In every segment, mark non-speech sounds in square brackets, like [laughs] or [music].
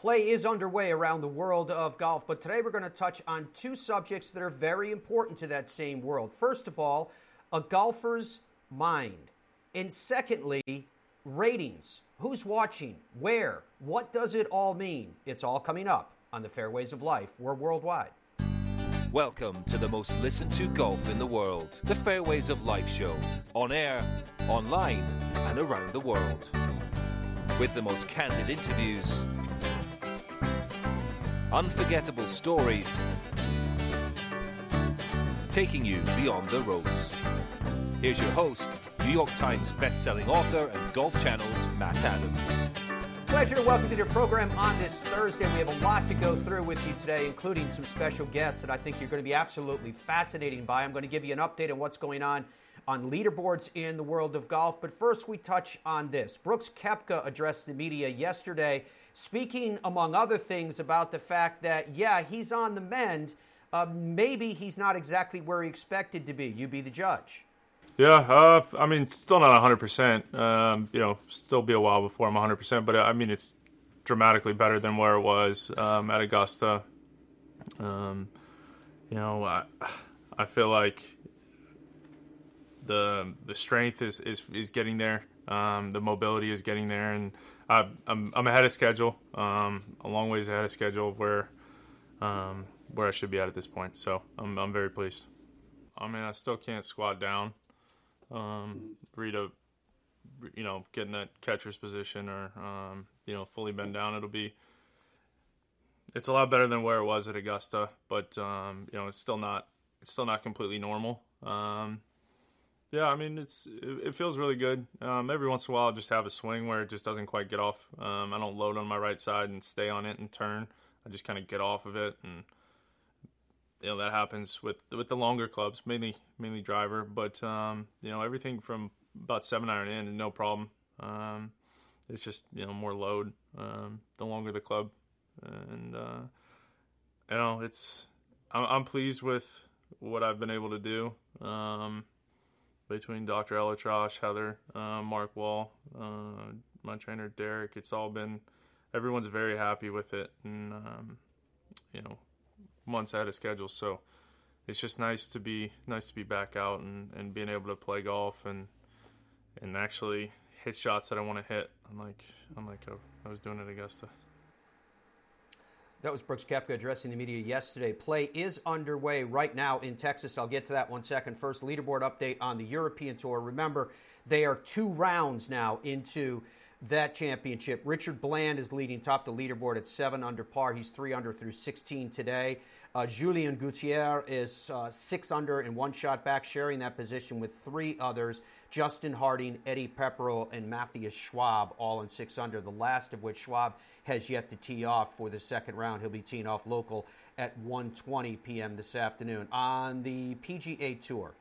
Play is underway around the world of golf, but today we're going to touch on two subjects that are very important to that same world. First of all, a golfer's mind. And secondly, ratings. Who's watching? Where? What does it all mean? It's all coming up on the Fairways of Life. We're worldwide. Welcome to the most listened to golf in the world, the Fairways of Life show, on air, online, and around the world. With the most candid interviews, unforgettable stories, taking you beyond the ropes. Here's your host, New York Times best-selling author and Golf Channel's Matt Adams. Pleasure to welcome to your program on this Thursday. We have a lot to go through with you today, including some special guests that I think you're going to be absolutely fascinating by. I'm going to give you an update on what's going on on leaderboards in the world of golf. But first, we touch on this. Brooks Koepka addressed the media yesterday speaking, among other things, about the fact that, yeah, he's on the mend. Uh, maybe he's not exactly where he expected to be. You be the judge. Yeah, uh, I mean, still not 100%. Um, you know, still be a while before I'm 100%, but uh, I mean, it's dramatically better than where it was um, at Augusta. Um, you know, I, I feel like the the strength is, is, is getting there. Um, the mobility is getting there, and I, I'm I'm ahead of schedule, um, a long ways ahead of schedule where um, where I should be at at this point. So I'm I'm very pleased. I mean, I still can't squat down. Um, a, you know, getting that catcher's position or um, you know fully bend down. It'll be. It's a lot better than where it was at Augusta, but um, you know it's still not it's still not completely normal. Um, yeah, I mean it's it, feels really good. Um, every once in a while, I just have a swing where it just doesn't quite get off. Um, I don't load on my right side and stay on it and turn. I just kind of get off of it, and you know that happens with with the longer clubs, mainly mainly driver. But um, you know everything from about seven iron in, no problem. Um, it's just you know more load um, the longer the club, and uh, you know it's I'm, I'm pleased with what I've been able to do. Um, between Dr. ElAttrache, Heather, uh, Mark Wall, uh, my trainer Derek. It's all been everyone's very happy with it, and um, you know, months ahead of schedule. So it's just nice to be nice to be back out and, and being able to play golf and and actually hit shots that I want to hit. I'm like I'm like I was doing at Augusta. That was Brooks Koepka addressing the media yesterday. Play is underway right now in Texas. I'll get to that one second. First, leaderboard update on the European Tour. Remember, they are two rounds now into that championship. Richard Bland is leading top the leaderboard at seven under par. He's three under through 16 today. Uh, Julien Gauthier is uh, six under and one shot back, sharing that position with three others Justin Harding, Eddie Pepperell, and Matthias Schwab, all in six under. The last of which Schwab has yet to tee off for the second round. He'll be teeing off local at 1:20 p.m. this afternoon on the PGA Tour.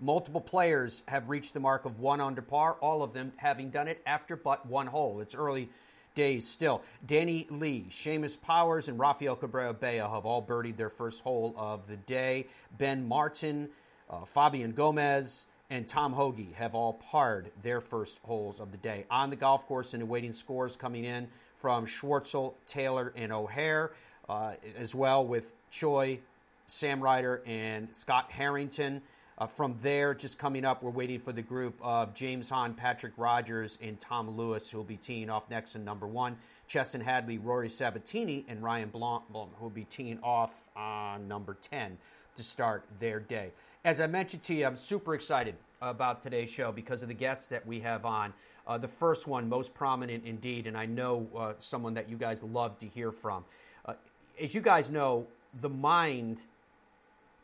Multiple players have reached the mark of one under par, all of them having done it after but one hole. It's early days still. Danny Lee, Seamus Powers, and Rafael Cabrera Bello have all birdied their first hole of the day. Ben Martin, uh, Fabian Gomez, and Tom Hoge have all parred their first holes of the day. On the golf course and awaiting scores coming in from Schwartzel, Taylor, and O'Hair, uh, as well with Choi, Sam Ryder, and Scott Harrington. Uh, from there, just coming up, we're waiting for the group of James Hahn, Patrick Rodgers, and Tom Lewis, who will be teeing off next in number one. Chesson Hadley, Rory Sabbatini, and Ryan Blanc, who will be teeing off on number 10 to start their day. As I mentioned to you, I'm super excited about today's show because of the guests that we have on. Uh, the first one, most prominent indeed, and I know uh, someone that you guys love to hear from. Uh, as you guys know, the mind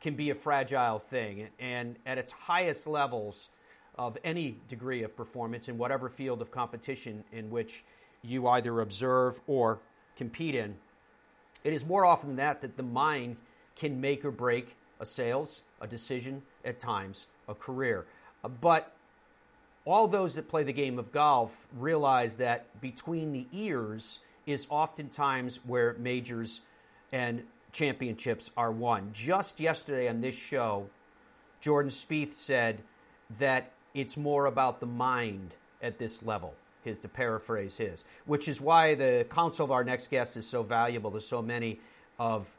can be a fragile thing, and at its highest levels of any degree of performance in whatever field of competition in which you either observe or compete in, it is more often than that that the mind can make or break a sales, a decision, at times, a career. Uh, but all those that play the game of golf realize that between the ears is oftentimes where majors and championships are won. Just yesterday on this show, Jordan Spieth said that it's more about the mind at this level. his, to paraphrase his, which is why the counsel of our next guest is so valuable to so many of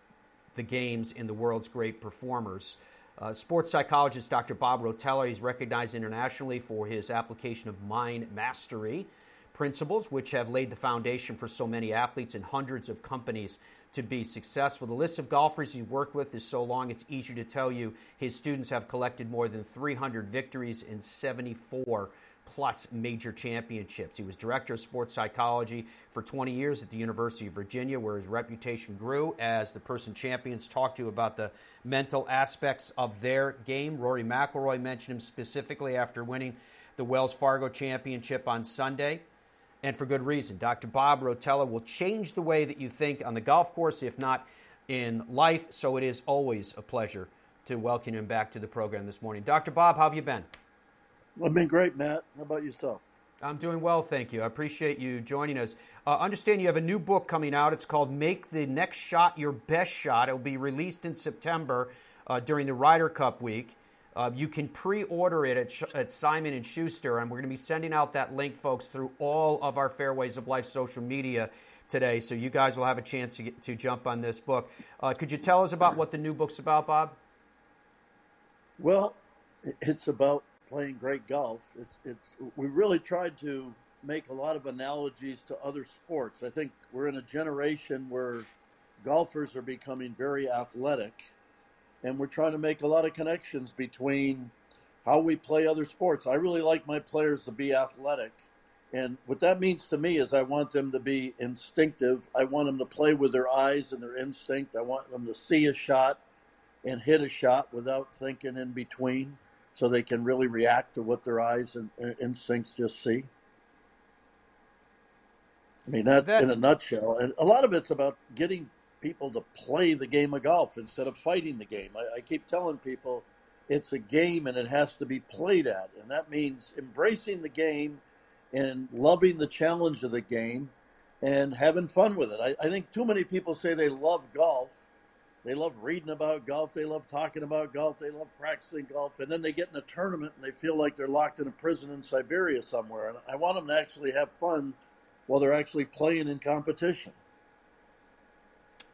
the games in the world's great performers. Uh, sports psychologist Dr. Bob Rotella, he's recognized internationally for his application of mind mastery principles, which have laid the foundation for so many athletes and hundreds of companies to be successful. The list of golfers he's worked with is so long it's easier to tell you his students have collected more than 300 victories in 74 plus major championships. He was director of sports psychology for 20 years at the University of Virginia, where his reputation grew as the person champions talked to about the mental aspects of their game. Rory McIlroy mentioned him specifically after winning the Wells Fargo Championship on Sunday, and for good reason. Dr. Bob Rotella will change the way that you think on the golf course, if not in life. So it is always a pleasure to welcome him back to the program this morning. Dr. Bob, how have you been? I've been great, Matt. How about yourself? I'm doing well, thank you. I appreciate you joining us. Uh, understand you have a new book coming out. It's called "Make the Next Shot Your Best Shot." It will be released in September uh, during the Ryder Cup week. Uh, you can pre-order it at, at Simon and Schuster, and we're going to be sending out that link, folks, through all of our Fairways of Life social media today. So you guys will have a chance to, get, to jump on this book. Uh, could you tell us about what the new book's about, Bob? Well, it's about playing great golf. It's it's we really tried to make a lot of analogies to other sports. I think we're in a generation where golfers are becoming very athletic, and we're trying to make a lot of connections between how we play other sports. I really like my players to be athletic. And what that means to me is I want them to be instinctive. I want them to play with their eyes and their instinct. I want them to see a shot and hit a shot without thinking in between so they can really react to what their eyes and uh, instincts just see. I mean, that's that, in a nutshell. And a lot of it's about getting people to play the game of golf instead of fighting the game. I, I keep telling people it's a game and it has to be played at. And that means embracing the game and loving the challenge of the game and having fun with it. I, I think too many people say they love golf they love reading about golf. They love talking about golf. They love practicing golf. And then they get in a tournament and they feel like they're locked in a prison in Siberia somewhere. And I want them to actually have fun while they're actually playing in competition.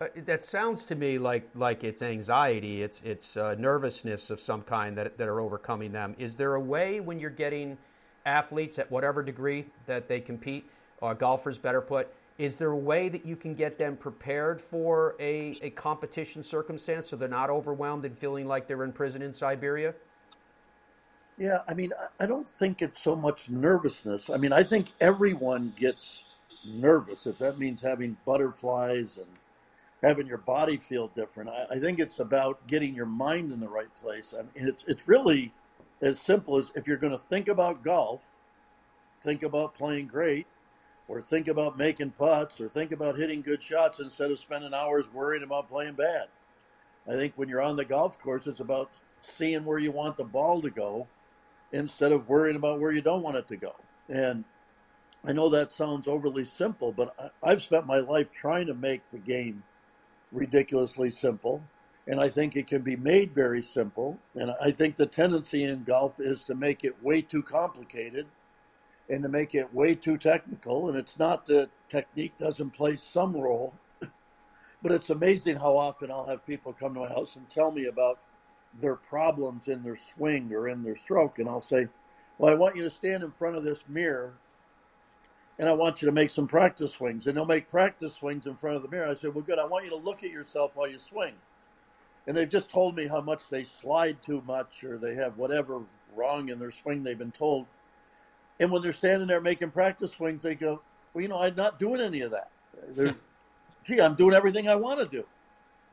Uh, that sounds to me like like it's anxiety, it's it's uh, nervousness of some kind that that are overcoming them. Is there a way when you're getting athletes at whatever degree that they compete, or golfers better put, is there a way that you can get them prepared for a, a competition circumstance so they're not overwhelmed and feeling like they're in prison in Siberia? Yeah, I mean, I don't think it's so much nervousness. I mean, I think everyone gets nervous if that means having butterflies and having your body feel different. I, I think it's about getting your mind in the right place. I mean, it's it's really as simple as if you're going to think about golf, think about playing great, or think about making putts or think about hitting good shots instead of spending hours worrying about playing bad. I think when you're on the golf course, it's about seeing where you want the ball to go instead of worrying about where you don't want it to go. And I know that sounds overly simple, but I've spent my life trying to make the game ridiculously simple. And I think it can be made very simple. And I think the tendency in golf is to make it way too complicated and to make it way too technical. And it's not that technique doesn't play some role, [coughs] but it's amazing how often I'll have people come to my house and tell me about their problems in their swing or in their stroke. And I'll say, Well, I want you to stand in front of this mirror and I want you to make some practice swings. And they'll make practice swings in front of the mirror. I said, Well, good. I want you to look at yourself while you swing. And they've just told me how much they slide too much or they have whatever wrong in their swing they've been told. And when they're standing there making practice swings, they go, "Well, you know, I'm not doing any of that. They're, hmm. Gee, I'm doing everything I want to do."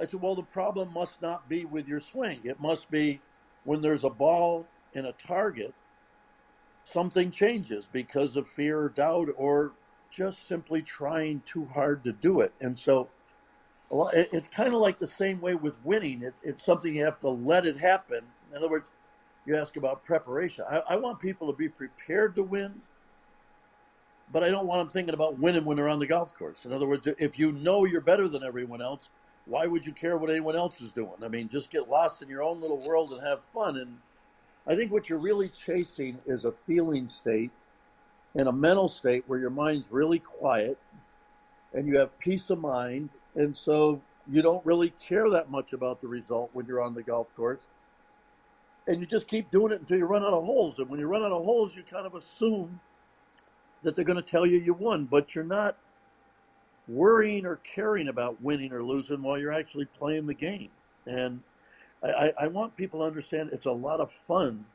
I said, "Well, the problem must not be with your swing. It must be when there's a ball and a target, something changes because of fear or doubt, or just simply trying too hard to do it." And so, it's kind of like the same way with winning. It, it's something you have to let it happen. In other words, you ask about preparation. I, I, want people to be prepared to win, but I don't want them thinking about winning when they're on the golf course. In other words, if you know you're better than everyone else, why would you care what anyone else is doing? I mean, just get lost in your own little world and have fun. And I think what you're really chasing is a feeling state and a mental state where your mind's really quiet and you have peace of mind. And so you don't really care that much about the result when you're on the golf course. And you just keep doing it until you run out of holes. And when you run out of holes, you kind of assume that they're going to tell you you won, but you're not worrying or caring about winning or losing while you're actually playing the game. And I, I want people to understand it's a lot of fun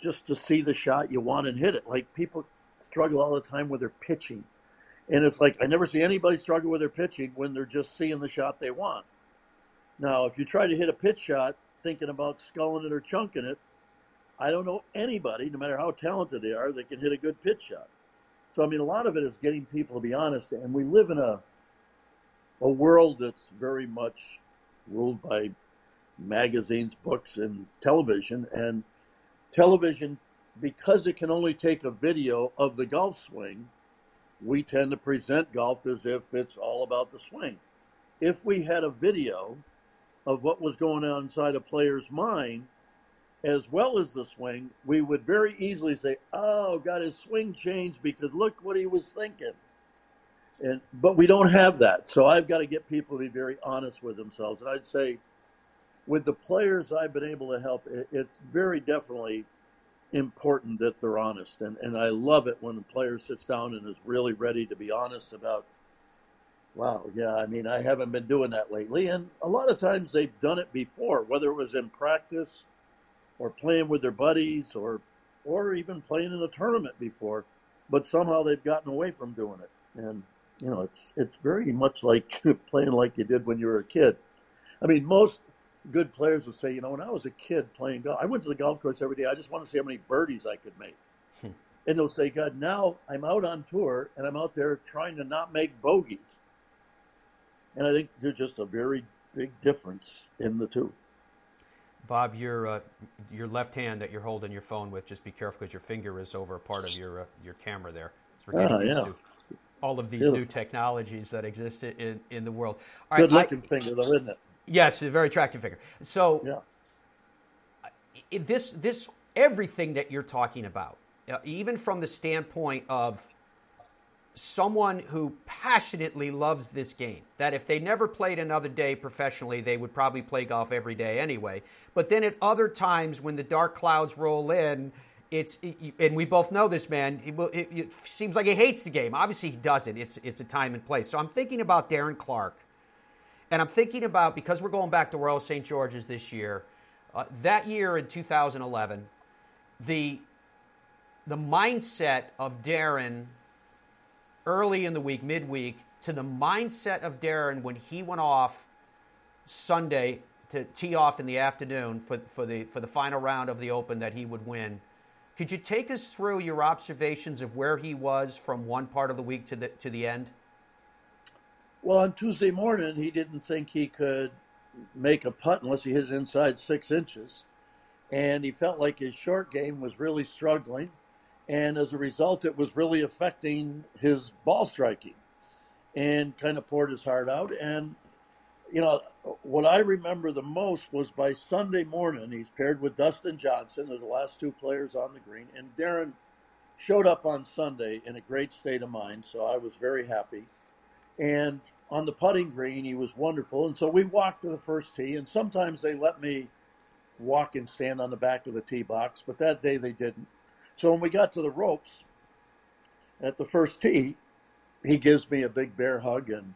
just to see the shot you want and hit it. Like people struggle all the time with their pitching. And it's like I never see anybody struggle with their pitching when they're just seeing the shot they want. Now, if you try to hit a pitch shot thinking about sculling it or chunking it, I don't know anybody, no matter how talented they are, that can hit a good pitch shot. So I mean, a lot of it is getting people to be honest, and we live in a a world that's very much ruled by magazines, books, and television. And television, because it can only take a video of the golf swing, we tend to present golf as if it's all about the swing. If we had a video of what was going on inside a player's mind, as well as the swing, we would very easily say, "Oh, got his swing changed because look what he was thinking." And but we don't have that, so I've got to get people to be very honest with themselves. And I'd say, with the players I've been able to help, it's very definitely important that they're honest. And and I love it when a player sits down and is really ready to be honest about. Wow, yeah, I mean, I haven't been doing that lately. And a lot of times they've done it before, whether it was in practice or playing with their buddies or or even playing in a tournament before, but somehow they've gotten away from doing it. And you know, it's it's very much like [laughs] playing like you did when you were a kid. I mean, most good players will say, you know, when I was a kid playing golf, I went to the golf course every day. I just wanted to see how many birdies I could make. Hmm. And they'll say, God, now I'm out on tour and I'm out there trying to not make bogeys. And I think there's just a very big difference in the two. Bob, your uh, your left hand that you're holding your phone with, just be careful because your finger is over a part of your uh, your camera there. Oh, yeah. all of these new technologies that exist in, in the world. All Good right, looking I, finger, though, isn't it? Yes, a very attractive figure. So, yeah. this this everything that you're talking about, uh, even from the standpoint of someone who passionately loves this game. That if they never played another day professionally, they would probably play golf every day anyway. But then at other times when the dark clouds roll in, it's and we both know this man. It, it, seems like he hates the game. Obviously, he doesn't. It's it's a time and place. So I'm thinking about Darren Clarke, and I'm thinking about because we're going back to Royal St. George's this year. Uh, that year in 2011, the the mindset of Darren early in the week, midweek, to the mindset of Darren when he went off Sunday to tee off in the afternoon for, for, the, for the final round of the Open that he would win. Could you take us through your observations of where he was from one part of the week to the, to the end? Well, on Tuesday morning, he didn't think he could make a putt unless he hit it inside six inches. And he felt like his short game was really struggling and as a result, it was really affecting his ball striking, and kind of poured his heart out. And you know what I remember the most was by Sunday morning, he's paired with Dustin Johnson, the last two players on the green, and Darren showed up on Sunday in a great state of mind, so I was very happy. And on the putting green, he was wonderful. And so we walked to the first tee, and sometimes they let me walk and stand on the back of the tee box, but that day they didn't. So when we got to the ropes at the first tee, he gives me a big bear hug and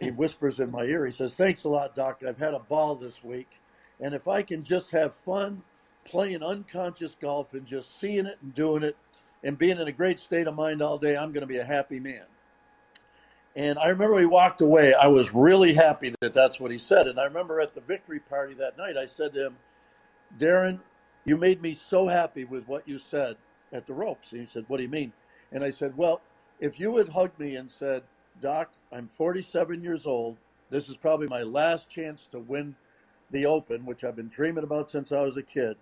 he whispers in my ear, he says, Thanks a lot, Doc. I've had a ball this week. And if I can just have fun playing unconscious golf and just seeing it and doing it and being in a great state of mind all day, I'm going to be a happy man. And I remember he walked away. I was really happy that that's what he said. And I remember at the victory party that night, I said to him, Darren, you made me so happy with what you said at the ropes. And he said, What do you mean? And I said, Well, if you had hugged me and said, Doc, I'm 47 years old. This is probably my last chance to win the Open, which I've been dreaming about since I was a kid.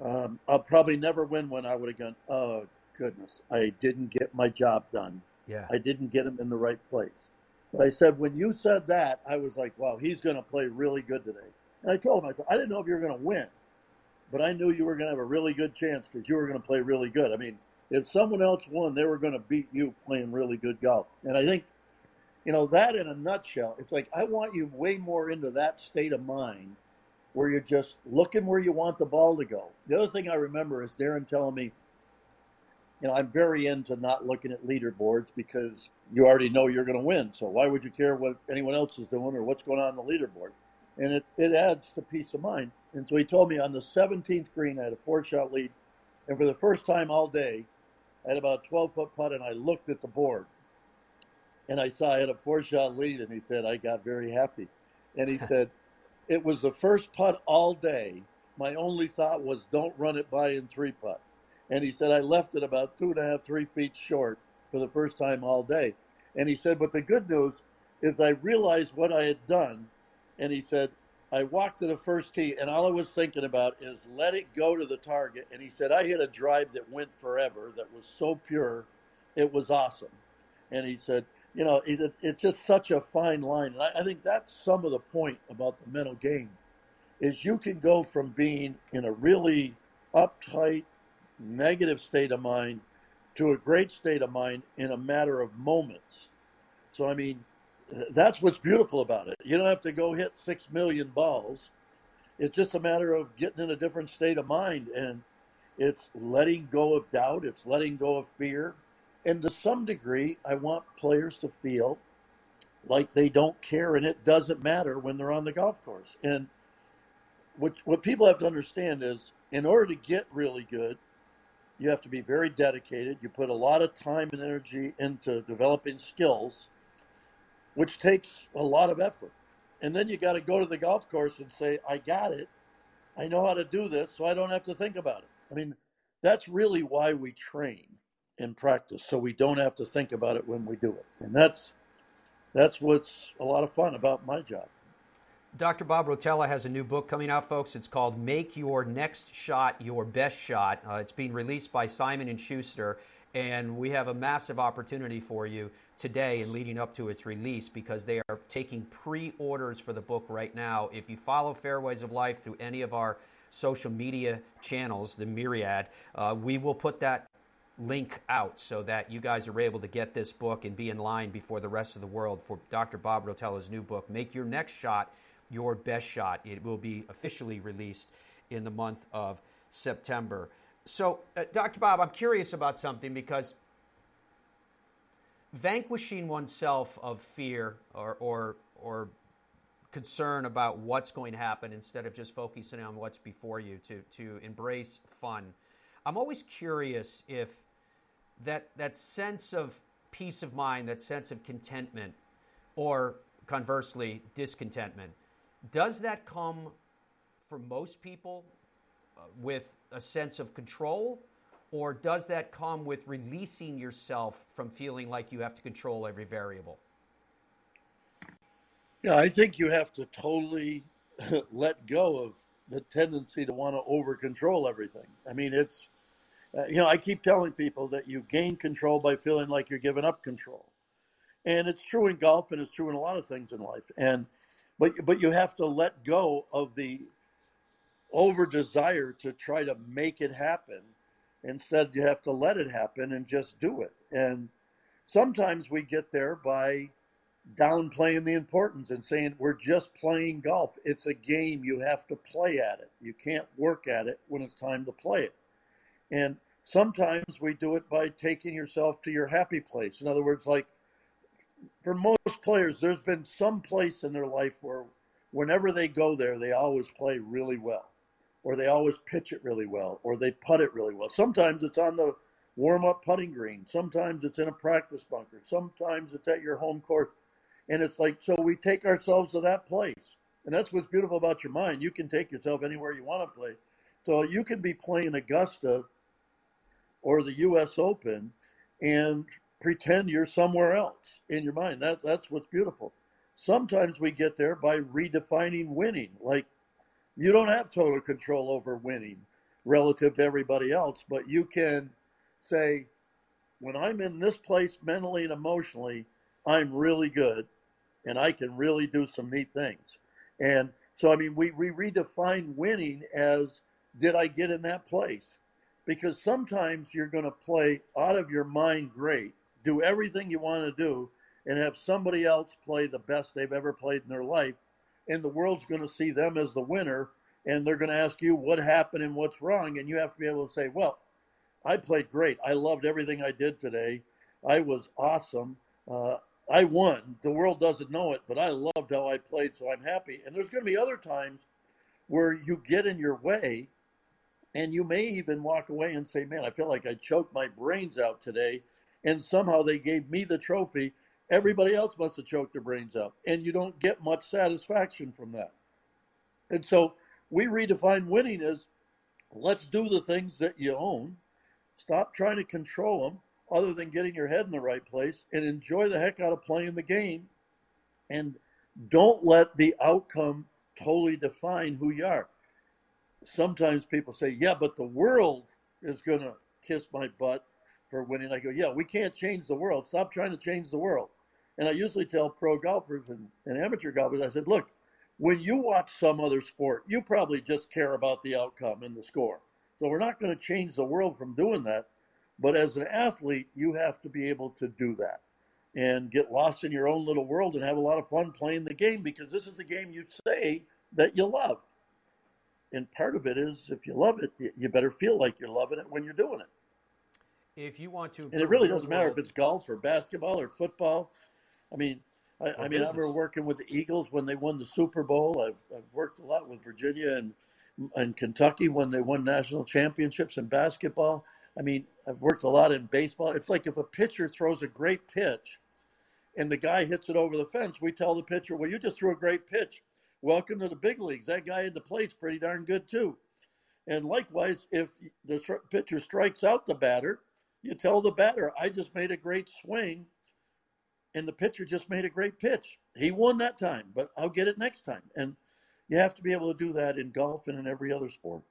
Um, I'll probably never win one. I would have gone, oh, goodness, I didn't get my job done. Yeah. I didn't get him in the right place. But I said, when you said that, I was like, wow, he's going to play really good today. And I told him, I said, I didn't know if you were going to win but I knew you were going to have a really good chance because you were going to play really good. I mean, if someone else won, they were going to beat you playing really good golf. And I think, you know, that in a nutshell, it's like I want you way more into that state of mind where you're just looking where you want the ball to go. The other thing I remember is Darren telling me, you know, I'm very into not looking at leaderboards because you already know you're going to win. So why would you care what anyone else is doing or what's going on in the leaderboard? And it, it adds to peace of mind. And so he told me on the 17th green, I had a four shot lead. And for the first time all day, I had about a 12 foot putt and I looked at the board and I saw I had a four shot lead. And he said, I got very happy. And he [laughs] said, it was the first putt all day. My only thought was, don't run it by in three putt. And he said, I left it about two and a half, three feet short for the first time all day. And he said, but the good news is I realized what I had done. And he said, I walked to the first tee, and all I was thinking about is let it go to the target. And he said, I hit a drive that went forever, that was so pure, it was awesome. And he said, you know, he said, it's just such a fine line. And I, I think that's some of the point about the mental game is you can go from being in a really uptight, negative state of mind to a great state of mind in a matter of moments. So, I mean, that's what's beautiful about it. You don't have to go hit six million balls. It's just a matter of getting in a different state of mind. And it's letting go of doubt, it's letting go of fear. And to some degree, I want players to feel like they don't care and it doesn't matter when they're on the golf course. And what, what people have to understand is in order to get really good, you have to be very dedicated. You put a lot of time and energy into developing skills, which takes a lot of effort. And then you got to go to the golf course and say, I got it. I know how to do this, so I don't have to think about it. I mean, that's really why we train in practice, so we don't have to think about it when we do it. And that's that's what's a lot of fun about my job. Dr. Bob Rotella has a new book coming out, folks. It's called "Make Your Next Shot Your Best Shot." Uh, it's being released by Simon and Schuster, and we have a massive opportunity for you today and leading up to its release because they are taking pre-orders for the book right now. If you follow Fairways of Life through any of our social media channels, the myriad, uh, we will put that link out so that you guys are able to get this book and be in line before the rest of the world for Dr. Bob Rotella's new book, Make Your Next Shot Your Best Shot. It will be officially released in the month of September. So, uh, Dr. Bob, I'm curious about something because vanquishing oneself of fear or, or, or concern about what's going to happen instead of just focusing on what's before you to, to embrace fun. I'm always curious if that that sense of peace of mind, that sense of contentment, or conversely, discontentment, does that come for most people uh, with a sense of control, or does that come with releasing yourself from feeling like you have to control every variable? Yeah, I think you have to totally [laughs] let go of the tendency to want to over control everything. I mean, it's uh, you know, I keep telling people that you gain control by feeling like you're giving up control. And it's true in golf and it's true in a lot of things in life. And but but you have to let go of the over desire to try to make it happen. Instead, you have to let it happen and just do it. And sometimes we get there by downplaying the importance and saying we're just playing golf. It's a game. You have to play at it. You can't work at it when it's time to play it. And sometimes we do it by taking yourself to your happy place. In other words, like for most players, there's been some place in their life where whenever they go there, they always play really well, or they always pitch it really well, or they putt it really well. Sometimes it's on the warm up putting green, sometimes it's in a practice bunker, sometimes it's at your home course. And it's like, so we take ourselves to that place. And that's what's beautiful about your mind. You can take yourself anywhere you want to play. So you can be playing Augusta or the U.S. Open and pretend you're somewhere else in your mind. That's that's what's beautiful. Sometimes we get there by redefining winning. Like you don't have total control over winning relative to everybody else, but you can say, when I'm in this place mentally and emotionally, I'm really good and I can really do some neat things. And so, I mean, we, we redefine winning as did I get in that place? because sometimes you're going to play out of your mind great, do everything you want to do, and have somebody else play the best they've ever played in their life. And the world's going to see them as the winner. And they're going to ask you what happened and what's wrong. And you have to be able to say, well, I played great. I loved everything I did today. I was awesome. Uh, I won. The world doesn't know it, but I loved how I played, so I'm happy. And there's going to be other times where you get in your way and you may even walk away and say, Man, I feel like I choked my brains out today. And somehow they gave me the trophy. Everybody else must have choked their brains out. And you don't get much satisfaction from that. And so we redefine winning as let's do the things that you own. Stop trying to control them other than getting your head in the right place and enjoy the heck out of playing the game. And don't let the outcome totally define who you are sometimes people say, yeah, but the world is going to kiss my butt for winning. I go, yeah, we can't change the world. Stop trying to change the world. And I usually tell pro golfers and, and amateur golfers, I said, look, when you watch some other sport, you probably just care about the outcome and the score. So we're not going to change the world from doing that. But as an athlete, you have to be able to do that and get lost in your own little world and have a lot of fun playing the game because this is the game you say that you love and part of it is if you love it, you better feel like you're loving it when you're doing it. If you want to, and it really doesn't matter if it's golf or basketball or football. I mean, I, I mean, I remember working with the Eagles when they won the Super Bowl. I've, I've worked a lot with Virginia and and Kentucky when they won national championships in basketball. I mean, I've worked a lot in baseball. It's like if a pitcher throws a great pitch and the guy hits it over the fence, we tell the pitcher, "Well, you just threw a great pitch welcome to the big leagues. That guy in the plate's pretty darn good too. And likewise, if the pitcher strikes out the batter, you tell the batter, I just made a great swing, and the pitcher just made a great pitch. He won that time, but I'll get it next time. And you have to be able to do that in golf and in every other sport.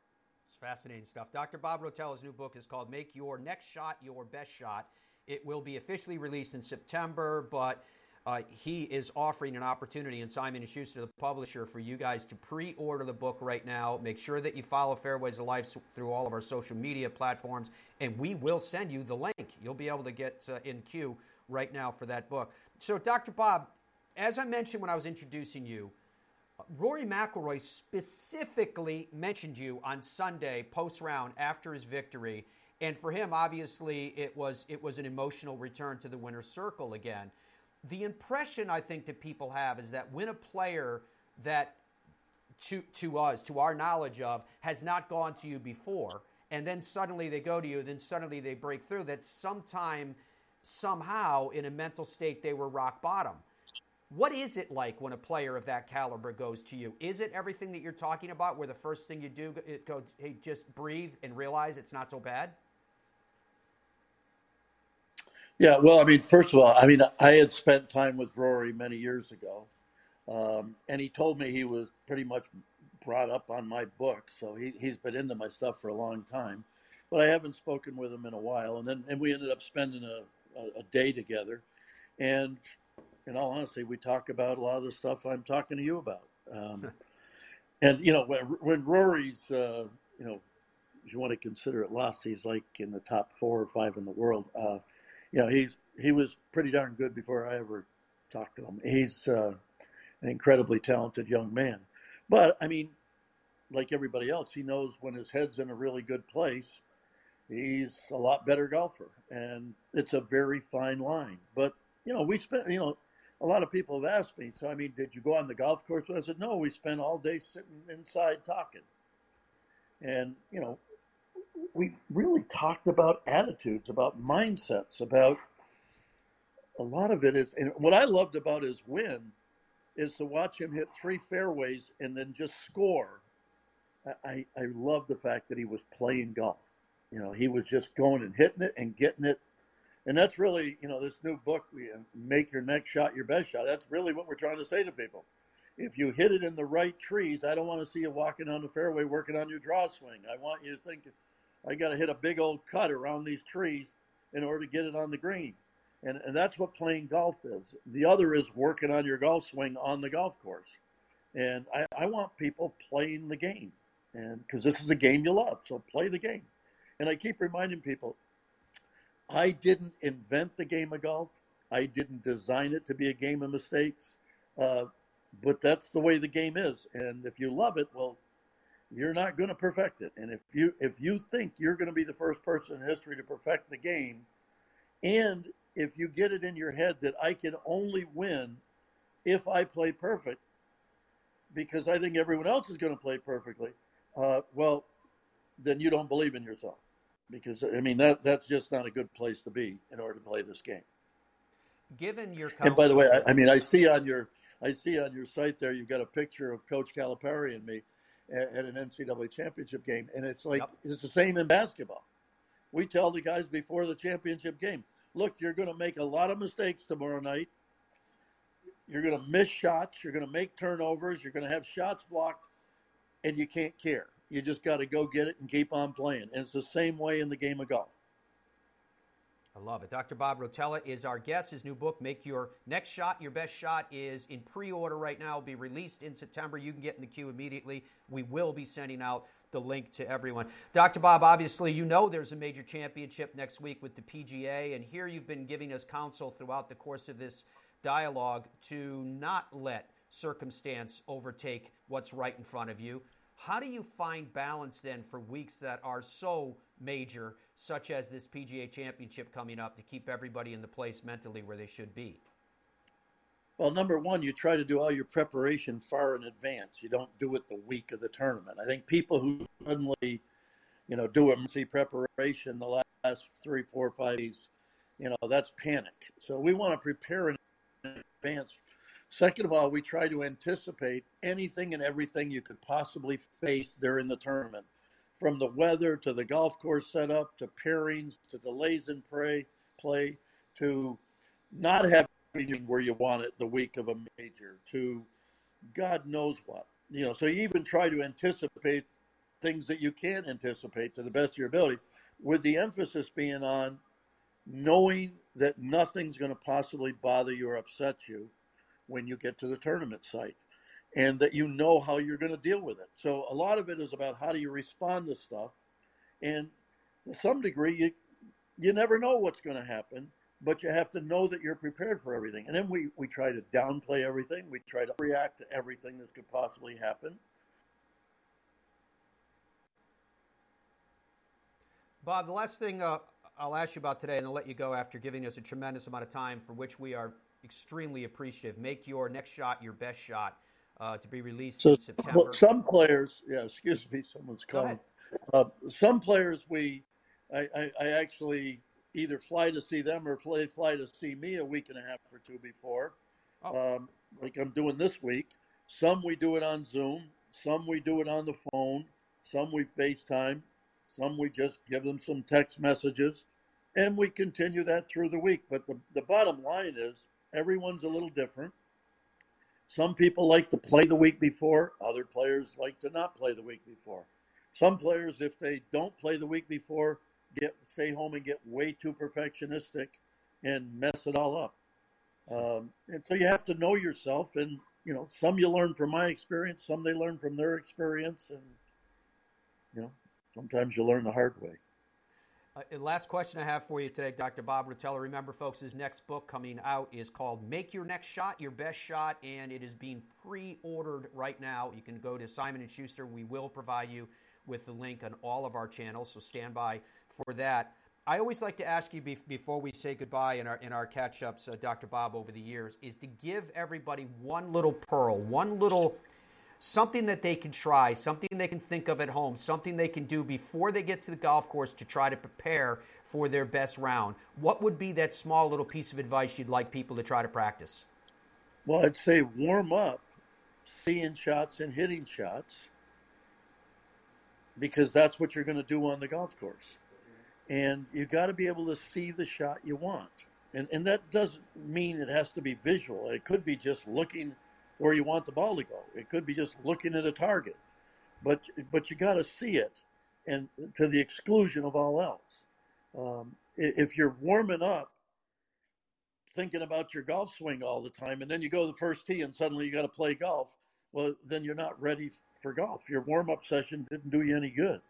It's fascinating stuff. Dr. Bob Rotella's new book is called Make Your Next Shot Your Best Shot. It will be officially released in September, but uh, he is offering an opportunity in Simon & Schuster, the publisher, for you guys to pre-order the book right now. Make sure that you follow Fairways of Life through all of our social media platforms, and we will send you the link. You'll be able to get uh, in queue right now for that book. So, Dr. Bob, as I mentioned when I was introducing you, Rory McIlroy specifically mentioned you on Sunday post round after his victory, and for him, obviously, it was it was an emotional return to the winner's circle again the impression I think that people have is that when a player that to, to us, to our knowledge of, has not gone to you before, and then suddenly they go to you, then suddenly they break through, that sometime, somehow, in a mental state, they were rock bottom. What is it like when a player of that caliber goes to you? Is it everything that you're talking about, where the first thing you do, it goes, hey, just breathe and realize it's not so bad? Yeah, well, I mean, first of all, I mean, I had spent time with Rory many years ago, um, and he told me he was pretty much brought up on my book, so he, he's been into my stuff for a long time. But I haven't spoken with him in a while, and then and we ended up spending a, a, a day together, and in all honesty, we talk about a lot of the stuff I'm talking to you about. Um, [laughs] and you know, when, when Rory's, uh, you know, if you want to consider it lost, he's like in the top four or five in the world. Uh, you know, he's he was pretty darn good before I ever talked to him. He's uh, an incredibly talented young man, but I mean, like everybody else, he knows when his head's in a really good place. He's a lot better golfer, and it's a very fine line. But you know, we spent you know. A lot of people have asked me, so I mean, did you go on the golf course? I said, no, we spent all day sitting inside talking. And, you know, we really talked about attitudes, about mindsets, about a lot of it is. And what I loved about his win is to watch him hit three fairways and then just score. I, I love the fact that he was playing golf. You know, he was just going and hitting it and getting it. And that's really, you know, this new book, uh, Make Your Next Shot Your Best Shot. That's really what we're trying to say to people. If you hit it in the right trees, I don't want to see you walking on the fairway working on your draw swing. I want you to think I got to hit a big old cut around these trees in order to get it on the green. And, and that's what playing golf is. The other is working on your golf swing on the golf course. And I, I want people playing the game. And because this is a game you love, so play the game. And I keep reminding people, I didn't invent the game of golf. I didn't design it to be a game of mistakes. Uh, but that's the way the game is. And if you love it, well, you're not going to perfect it. And if you if you think you're going to be the first person in history to perfect the game, and if you get it in your head that I can only win if I play perfect, because I think everyone else is going to play perfectly, uh, well, then you don't believe in yourself. Because I mean that that's just not a good place to be in order to play this game. Given your and by the way, I, I mean I see on your I see on your site there you've got a picture of Coach Calipari and me at, at an NCAA championship game, and it's like yep. it's the same in basketball. We tell the guys before the championship game, look, you're going to make a lot of mistakes tomorrow night. You're going to miss shots. You're going to make turnovers. You're going to have shots blocked, and you can't care. You just got to go get it and keep on playing. And it's the same way in the game of golf. I love it. Dr. Bob Rotella is our guest. His new book, Make Your Next Shot Your Best Shot, is in pre order right now. Will be released in September. You can get in the queue immediately. We will be sending out the link to everyone. Dr. Bob, obviously, you know there's a major championship next week with the PGA, and here you've been giving us counsel throughout the course of this dialogue to not let circumstance overtake what's right in front of you. How do you find balance then for weeks that are so major, such as this PGA Championship coming up, to keep everybody in the place mentally where they should be? Well, number one, you try to do all your preparation far in advance. You don't do it the week of the tournament. I think people who suddenly, you know, do emergency preparation the last three, four, five days, you know, that's panic. So we want to prepare in advance. Second of all, we try to anticipate anything and everything you could possibly face during the tournament, from the weather to the golf course setup to pairings to delays in play, play to not having where you want it the week of a major to God knows what. You know, so you even try to anticipate things that you can't anticipate to the best of your ability, with the emphasis being on knowing that nothing's going to possibly bother you or upset you when you get to the tournament site and that you know how you're going to deal with it. So a lot of it is about how do you respond to stuff. And to some degree, you, you never know what's going to happen but you have to know that you're prepared for everything. And then we, we try to downplay everything. We try to react to everything that could possibly happen. Bob, the last thing uh, I'll ask you about today, and I'll let you go after giving us a tremendous amount of time for which we are extremely appreciative. Make your next shot your best shot uh, to be released so, in September. Well, some players, yeah, excuse me, someone's calling. Uh, some players we, I, I, I actually either fly to see them or fly, fly to see me a week and a half or two before, oh. um, like I'm doing this week. Some we do it on Zoom, some we do it on the phone, some we FaceTime, some we just give them some text messages, and we continue that through the week. But the, the bottom line is everyone's a little different. Some people like to play the week before, other players like to not play the week before. Some players, if they don't play the week before, get stay home and get way too perfectionistic and mess it all up. Um, and so you have to know yourself, and you know, some you learn from my experience, some they learn from their experience, and you know, sometimes you learn the hard way. Uh, last question I have for you today, Dr. Bob Rotella. Remember, folks, his next book coming out is called Make Your Next Shot, Your Best Shot, and it is being pre-ordered right now. You can go to Simon & Schuster. We will provide you with the link on all of our channels, so stand by for that. I always like to ask you before we say goodbye in our in our catch ups, uh, Dr. Bob, over the years, is to give everybody one little pearl, one little something that they can try, something they can think of at home, something they can do before they get to the golf course to try to prepare for their best round. What would be that small little piece of advice you'd like people to try to practice? Well, I'd say warm up, seeing shots and hitting shots, because that's what you're going to do on the golf course and you've got to be able to see the shot you want. And and that doesn't mean it has to be visual. It could be just looking where you want the ball to go. It could be just looking at a target. But but you got to see it, and to the exclusion of all else. Um, if you're warming up, thinking about your golf swing all the time, and then you go to the first tee and suddenly you got to play golf, well, then you're not ready for golf. Your warm up session didn't do you any good.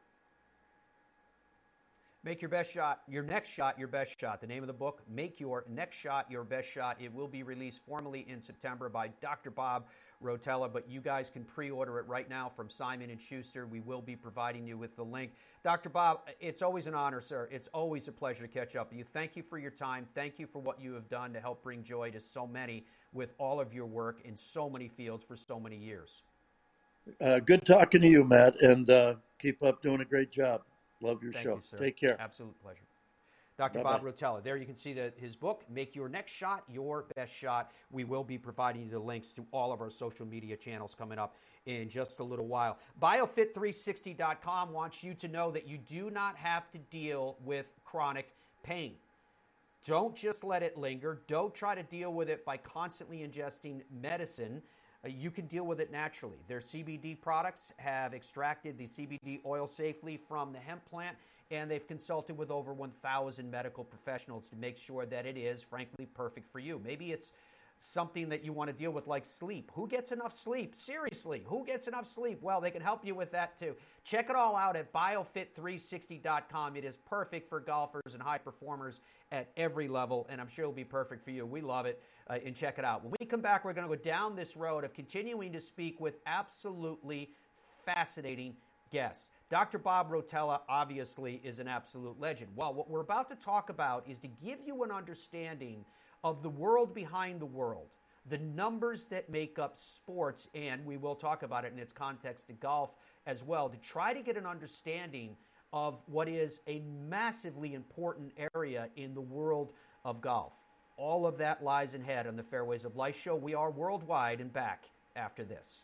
Make your best shot, your next shot, your best shot. The name of the book, Make Your Next Shot, Your Best Shot. It will be released formally in September by Dr. Bob Rotella, but you guys can pre-order it right now from Simon and Schuster. We will be providing you with the link. Dr. Bob, it's always an honor, sir. It's always a pleasure to catch up with you. Thank you for your time. Thank you for what you have done to help bring joy to so many with all of your work in so many fields for so many years. Uh, good talking to you, Matt, and uh, keep up doing a great job. Love your Thank show. You, Take care. Absolute pleasure. Dr. Bye-bye. Bob Rotella. There you can see that his book, Make Your Next Shot Your Best Shot. We will be providing you the links to all of our social media channels coming up in just a little while. BioFit360.com wants you to know that you do not have to deal with chronic pain. Don't just let it linger. Don't try to deal with it by constantly ingesting medicine. Uh, you can deal with it naturally. Their CBD products have extracted the CBD oil safely from the hemp plant, and they've consulted with over 1,000 medical professionals to make sure that it is, frankly, perfect for you. Maybe it's something that you want to deal with, like sleep. Who gets enough sleep? Seriously, who gets enough sleep? Well, they can help you with that too. Check it all out at biofit360.com. It is perfect for golfers and high performers at every level, and I'm sure it'll be perfect for you. We love it, uh, and check it out. When we come back, we're going to go down this road of continuing to speak with absolutely fascinating guests. Dr. Bob Rotella obviously is an absolute legend. Well, what we're about to talk about is to give you an understanding of the world behind the world, the numbers that make up sports, and we will talk about it in its context to golf as well, to try to get an understanding of what is a massively important area in the world of golf. All of that lies ahead on the Fairways of Life show. We are worldwide and back after this.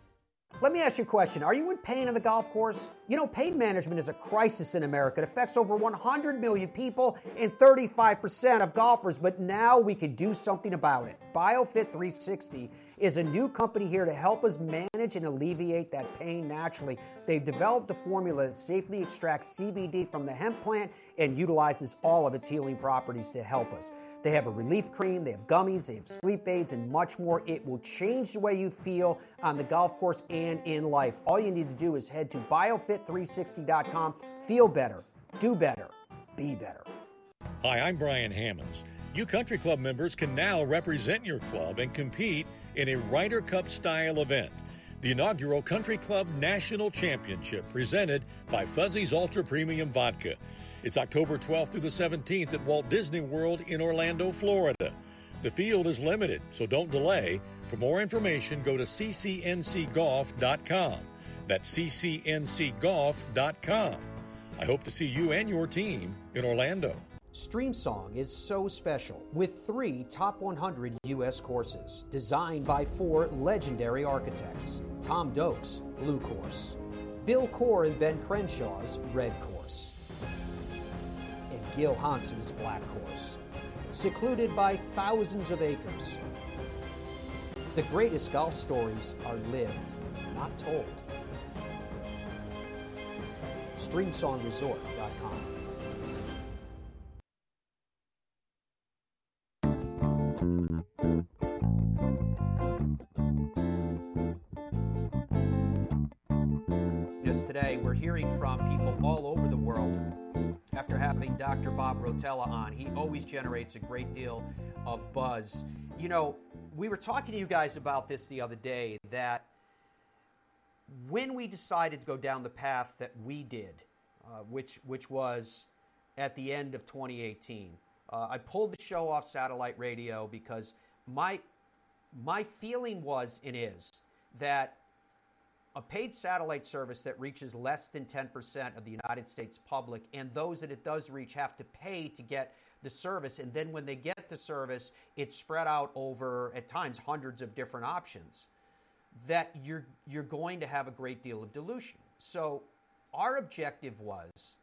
Let me ask you a question. Are you in pain on the golf course? You know, pain management is a crisis in America. It affects over 100 million people and 35% of golfers, but now we can do something about it. BioFit 360 is a new company here to help us manage and alleviate that pain naturally. They've developed a formula that safely extracts CBD from the hemp plant and utilizes all of its healing properties to help us. They have a relief cream, they have gummies, they have sleep aids, and much more. It will change the way you feel on the golf course and in life. All you need to do is head to biofit360.com. Feel better, do better, be better. Hi, I'm Brian Hammonds. You country club members can now represent your club and compete in a Ryder Cup style event. The inaugural Country Club National Championship presented by Fuzzy's Ultra Premium Vodka. It's October 12th through the 17th at Walt Disney World in Orlando, Florida. The field is limited, so don't delay. For more information, go to ccncgolf.com. That's ccncgolf.com. I hope to see you and your team in Orlando. StreamSong is so special with three top 100 U.S. courses designed by four legendary architects Tom Doak's Blue Course, Bill Coore and Ben Crenshaw's Red Course, and Gil Hanse's Black Course. Secluded by thousands of acres, the greatest golf stories are lived, not told. StreamSongResort.com. Just today, we're hearing from people all over the world after having Dr. Bob Rotella on. He always generates a great deal of buzz. You know, we were talking to you guys about this the other day that when we decided to go down the path that we did, uh, which, which was at the end of 2018, uh, I pulled the show off satellite radio because my, my feeling was and is that a paid satellite service that reaches less than 10% of the United States public, and those that it does reach have to pay to get the service. And then when they get the service, it's spread out over, at times, hundreds of different options, that you're, you're going to have a great deal of dilution. So, our objective was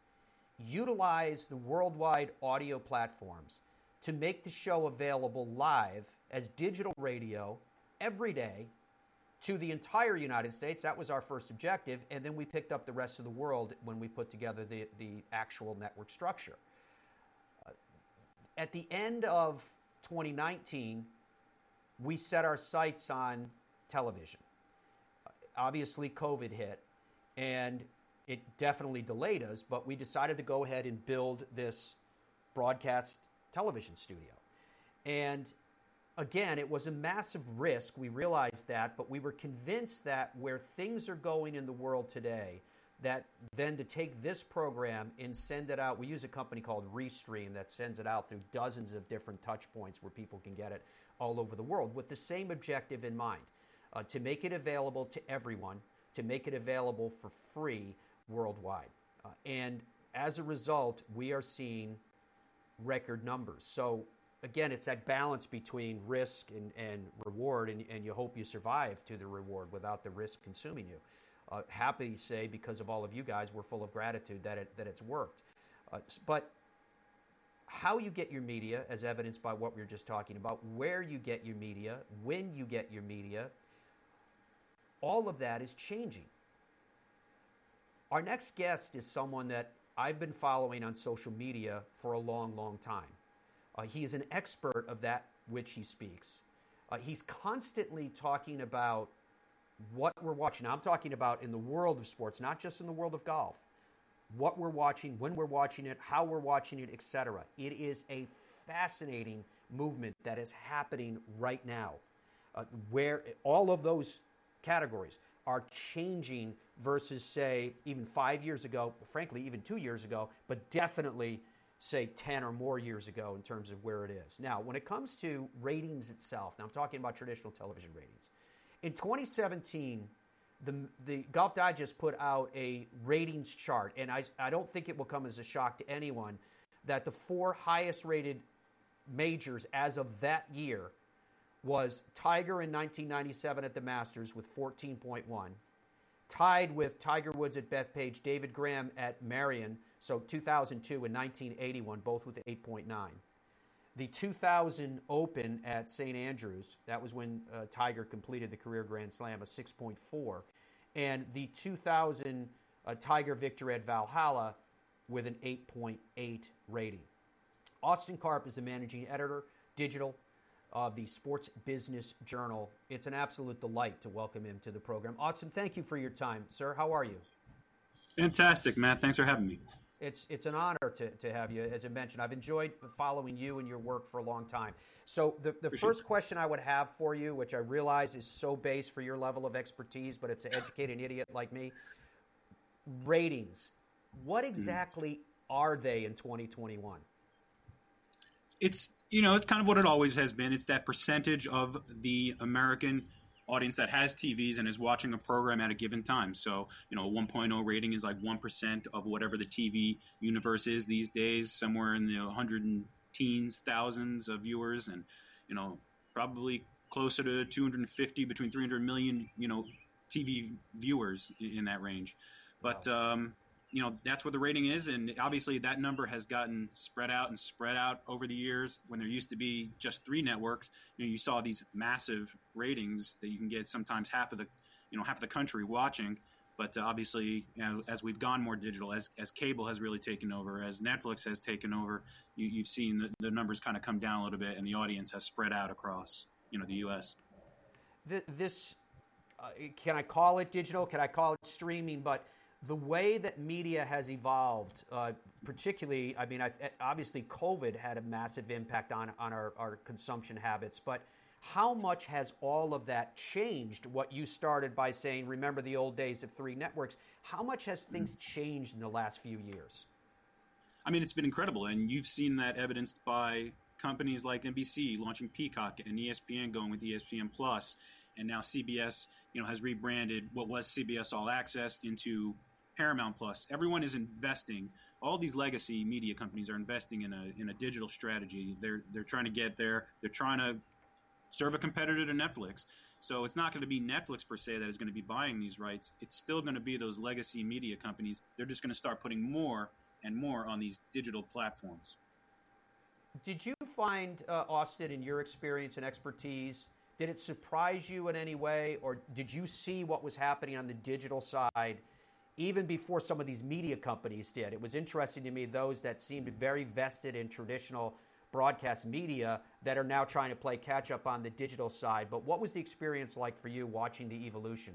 utilize the worldwide audio platforms to make the show available live as digital radio every day to the entire United States. That was our first objective. And then we picked up the rest of the world when we put together the, the actual network structure. At the end of 2019, we set our sights on television. Obviously, COVID hit, and it definitely delayed us, but we decided to go ahead and build this broadcast television studio. And again, it was a massive risk. We realized that, but we were convinced that where things are going in the world today, that then to take this program and send it out, we use a company called Restream that sends it out through dozens of different touch points where people can get it all over the world with the same objective in mind uh, to make it available to everyone, to make it available for free worldwide. Uh, and as a result, we are seeing record numbers. So again, it's that balance between risk and, and reward, and, and you hope you survive to the reward without the risk consuming you. Uh, happy to say, because of all of you guys, we're full of gratitude that, it, that it's worked. Uh, but how you get your media, as evidenced by what we were just talking about, where you get your media, when you get your media, all of that is changing. Our next guest is someone that I've been following on social media for a long, long time. Uh, he is an expert of that which he speaks. Uh, he's constantly talking about what we're watching. Now, I'm talking about in the world of sports, not just in the world of golf. What we're watching, when we're watching it, how we're watching it, etc. It is a fascinating movement that is happening right now, uh, where all of those categories are changing versus, say, even five years ago, frankly, even two years ago, but definitely say 10 or more years ago in terms of where it is. Now, when it comes to ratings itself, now I'm talking about traditional television ratings. In 2017, the, the Golf Digest put out a ratings chart, and I, I don't think it will come as a shock to anyone that the four highest rated majors as of that year was Tiger in 1997 at the Masters with 14.1, tied with Tiger Woods at Bethpage, David Graham at Merion, so 2002 and 1981, both with 8.9. The 2000 Open at St. Andrews, that was when uh, Tiger completed the career Grand Slam, a 6.4. And the 2000 uh, Tiger victory at Valhalla with an 8.8 rating. Austin Karp is the managing editor, digital, of the Sports Business Journal. It's an absolute delight to welcome him to the program. Austin, thank you for your time, sir. How are you? Fantastic, Matt. Thanks for having me. It's, it's an honor to, to have you. As I mentioned, I've enjoyed following you and your work for a long time. So, the, the first question I would have for you, which I realize is so base for your level of expertise, but it's to educate an idiot like me ratings. What mm-hmm. exactly mm. are they in 2021? It's, you know, it's kind of what it always has been. It's that percentage of the American audience that has TVs and is watching a program at a given time. So, you know, a 1.0 rating is like 1% of whatever the TV universe is these days, somewhere in the 100 and teens, thousands of viewers, and, you know, probably closer to 250, between 300 million, you know, TV viewers in that range. But, um, you know that's what the rating is and obviously that number has gotten spread out and spread out over the years. When there used to be just three networks you know you saw these massive ratings that you can get sometimes half of the you know half of the country watching. But uh, obviously you know, as we've gone more digital as, as cable has really taken over as netflix has taken over you, have seen the, the numbers kind of come down a little bit and the audience has spread out across you know the us this uh, can i call it digital? Can i call it streaming? But the way that media has evolved, uh, particularly, I mean, I, obviously COVID had a massive impact on, on our, our consumption habits, but how much has all of that changed what you started by saying, remember the old days of three networks? How much has things changed in the last few years? I mean, it's been incredible, and you've seen that evidenced by companies like NBC launching Peacock and ESPN going with ESPN Plus, and now CBS, you know, has rebranded what was CBS All Access into Paramount Plus. Everyone is investing. All these legacy media companies are investing in a in a digital strategy. They're they're trying to get there. They're trying to serve a competitor to Netflix. So it's not going to be Netflix per se that is going to be buying these rights. It's still going to be those legacy media companies. They're just going to start putting more and more on these digital platforms. Did you find uh, Austin, in your experience and expertise, did it surprise you in any way, or did you see what was happening on the digital side? Even before some of these media companies did. It was interesting to me those that seemed very vested in traditional broadcast media that are now trying to play catch up on the digital side. But what was the experience like for you watching the evolution?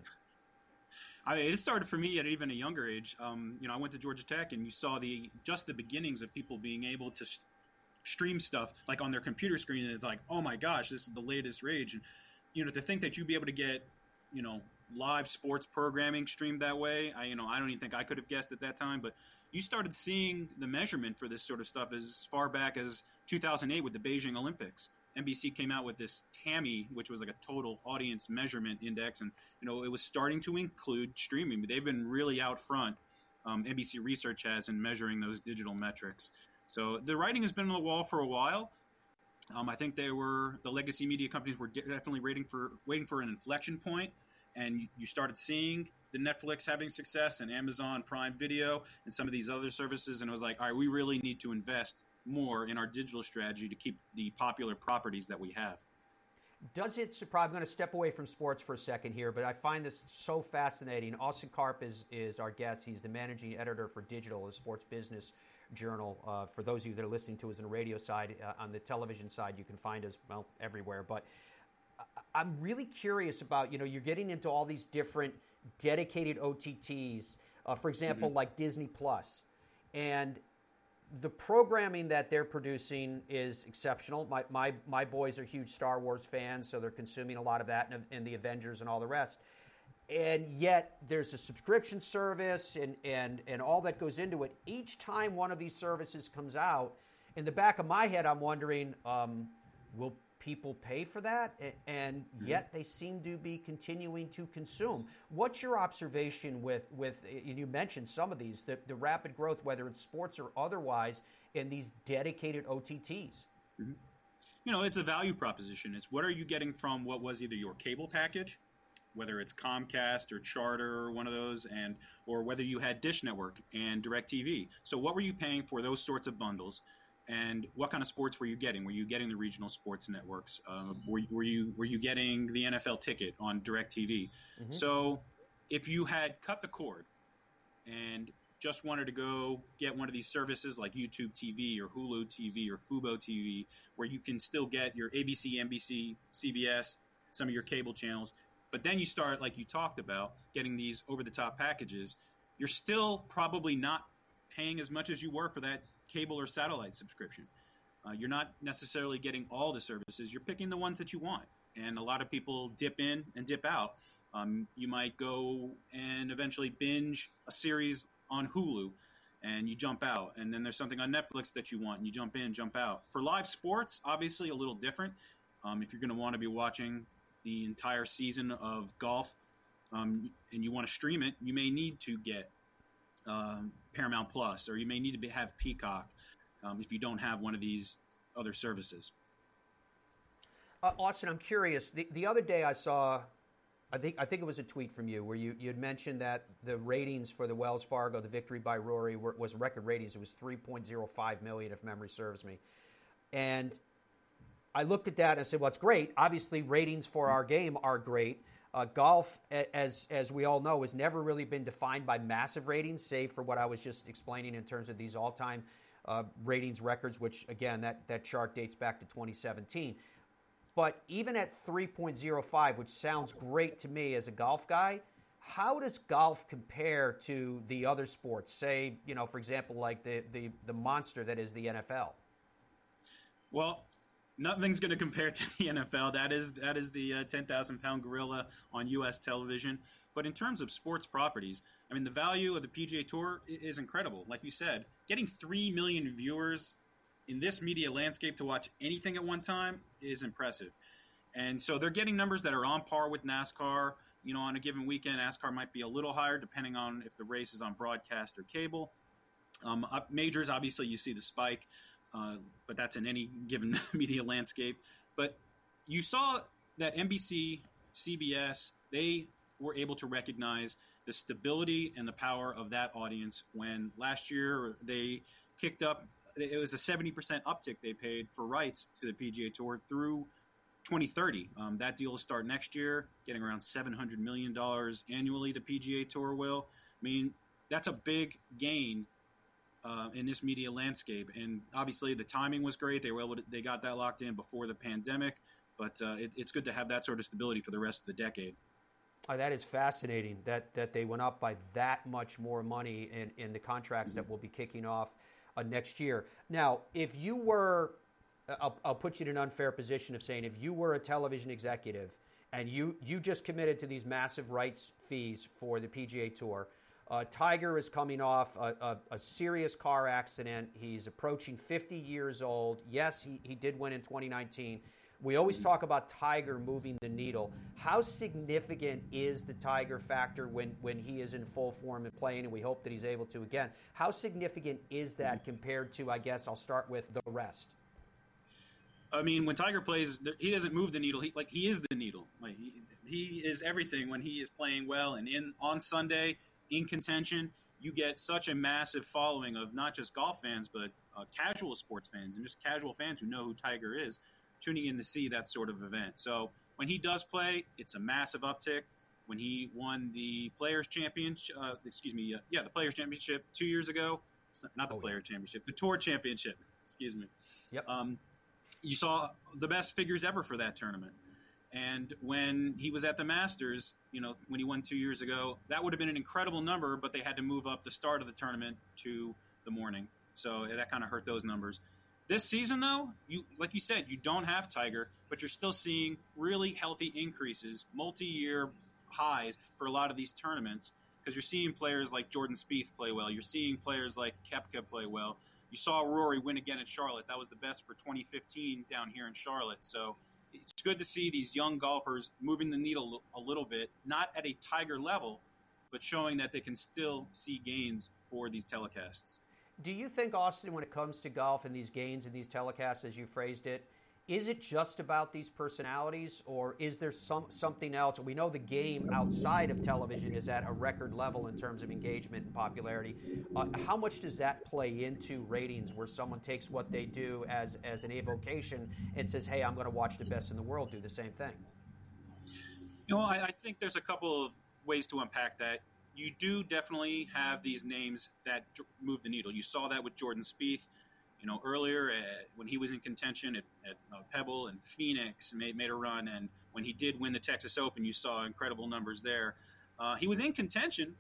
I mean, it started for me at even a younger age. Um, you know, I went to Georgia Tech, and you saw the just the beginnings of people being able to sh- stream stuff like on their computer screen, and it's like, oh my gosh, this is the latest rage. And you know, to think that you'd be able to get, you know, live sports programming streamed that way. I you know I don't even think I could have guessed at that time, but you started seeing the measurement for this sort of stuff as far back as 2008 with the Beijing Olympics. NBC came out with this TAMI, which was like a total audience measurement index, and you know it was starting to include streaming. But they've been really out front. Um, NBC Research has in measuring those digital metrics. So the writing has been on the wall for a while. Um, I think they were the legacy media companies were definitely waiting for waiting for an inflection point and you started seeing the Netflix having success and Amazon Prime Video and some of these other services, and it was like, all right, we really need to invest more in our digital strategy to keep the popular properties that we have. Does it surprise? I'm going to step away from sports for a second here, but I find this so fascinating. Austin Karp is, is our guest. He's the managing editor for Digital, the sports business journal. Uh, for those of you that are listening to us on the radio side, uh, on the television side, you can find us well everywhere. But I'm really curious about, you know, you're getting into all these different dedicated OTTs, uh, for example, mm-hmm. like Disney Plus, and the programming that they're producing is exceptional. My, my, my boys are huge Star Wars fans, so they're consuming a lot of that and, and the Avengers and all the rest. And yet, there's a subscription service and, and, and all that goes into it. Each time one of these services comes out, in the back of my head, I'm wondering um, will people pay for that, and mm-hmm. yet they seem to be continuing to consume. What's your observation with, with and you mentioned some of these, the, the rapid growth, whether it's sports or otherwise, in these dedicated OTTs? Mm-hmm. You know, it's a value proposition. It's what are you getting from what was either your cable package, whether it's Comcast or Charter or one of those, and or whether you had Dish Network and DirecTV. So, what were you paying for those sorts of bundles? And what kind of sports were you getting? Were you getting the regional sports networks? Uh, were, were, you were you getting the NFL ticket on DirecTV? Mm-hmm. So, if you had cut the cord and just wanted to go get one of these services like YouTube TV or Hulu TV or Fubo TV, where you can still get your ABC, NBC, CBS, some of your cable channels, but then you start, like you talked about, getting these over the top packages, you're still probably not paying as much as you were for that cable or satellite subscription. Uh, you're not necessarily getting all the services. You're picking the ones that you want. And a lot of people dip in and dip out. Um, you might go and eventually binge a series on Hulu and you jump out. And then there's something on Netflix that you want and you jump in, jump out. For live sports, obviously a little different. Um, if you're going to want to be watching the entire season of golf, um, and you want to stream it, you may need to get um, Paramount Plus, or you may need to be, have Peacock um, if you don't have one of these other services. Uh, Austin, I'm curious. The, the other day I saw, I think I think it was a tweet from you where you you had mentioned that the ratings for the Wells Fargo, the victory by Rory, were, was record ratings. It was 3.05 million, if memory serves me. And I looked at that and I said, "Well, it's great. Obviously, ratings for our game are great." Uh, golf, as as we all know, has never really been defined by massive ratings, save for what I was just explaining in terms of these all-time uh, ratings records, which again that that chart dates back to 2017. But even at 3.05, which sounds great to me as a golf guy, how does golf compare to the other sports? Say, you know, for example, like the the, the monster that is the NFL. Well, nothing's going to compare to the [laughs] NFL. That is that is the uh, ten thousand pound gorilla on U.S. television. But in terms of sports properties, I mean, the value of the PGA Tour is incredible. Like you said, getting three million viewers in this media landscape to watch anything at one time is impressive. And so they're getting numbers that are on par with NASCAR. You know, on a given weekend, NASCAR might be a little higher depending on if the race is on broadcast or cable. Um, majors, obviously, you see the spike, uh, but that's in any given [laughs] media landscape. But you saw that NBC, CBS, they were able to recognize the stability and the power of that audience when last year they kicked up it was a 70% uptick they paid for rights to the PGA Tour through 2030. Um, that deal will start next year, getting around $700 million annually, the PGA Tour will. I mean, that's a big gain uh, in this media landscape. And obviously, the timing was great. They were able to, they got that locked in before the pandemic, but uh, it, it's good to have that sort of stability for the rest of the decade. Oh, that is fascinating that, that they went up by that much more money in, in the contracts mm-hmm. that will be kicking off uh, next year. Now, if you were, I'll, I'll put you in an unfair position of saying if you were a television executive and you, you just committed to these massive rights fees for the PGA Tour, uh, Tiger is coming off a, a, a, serious car accident. He's approaching 50 years old. Yes, he, he did win in 2019. We always talk about Tiger moving the needle. How significant is the Tiger factor when, when he is in full form and playing, and we hope that he's able to again? How significant is that compared to, I guess, I'll start with the rest? I mean, when Tiger plays, he doesn't move the needle. He like he is the needle. Like he, he is everything when he is playing well. And in on Sunday in contention, you get such a massive following of not just golf fans, but uh, casual sports fans and just casual fans who know who Tiger is tuning in to see that sort of event. So when he does play, it's a massive uptick. When he won the Players Championship, uh, excuse me, uh, yeah, the Players Championship two years ago, not the oh, Player yeah. Championship, the Tour Championship, [laughs] excuse me. Yep. Um, you saw the best figures ever for that tournament. And when he was at the Masters, you know, when he won two years ago, that would have been an incredible number, but they had to move up the start of the tournament to the morning. So that kind of hurt those numbers. This season, though, you like you said, you don't have Tiger, but you're still seeing really healthy increases, multi-year highs for a lot of these tournaments because you're seeing players like Jordan Spieth play well. You're seeing players like Koepka play well. You saw Rory win again at Charlotte. That was the best for 2015 down here in Charlotte. So it's good to see these young golfers moving the needle a little bit, not at a Tiger level, but showing that they can still see gains for these telecasts. Do you think, Austin, when it comes to golf and these gains and these telecasts, as you phrased it, is it just about these personalities, or is there some something else? We know the game outside of television is at a record level in terms of engagement and popularity. Uh, how much does that play into ratings, where someone takes what they do as as an avocation and says, "Hey, I'm going to watch the best in the world do the same thing"? You know, I, I think there's a couple of ways to unpack that you do definitely have these names that move the needle. You saw that with Jordan Spieth, you know, earlier at, when he was in contention at, at uh, Pebble and Phoenix, made made a run, and when he did win the Texas Open, you saw incredible numbers there. Uh, he was in contention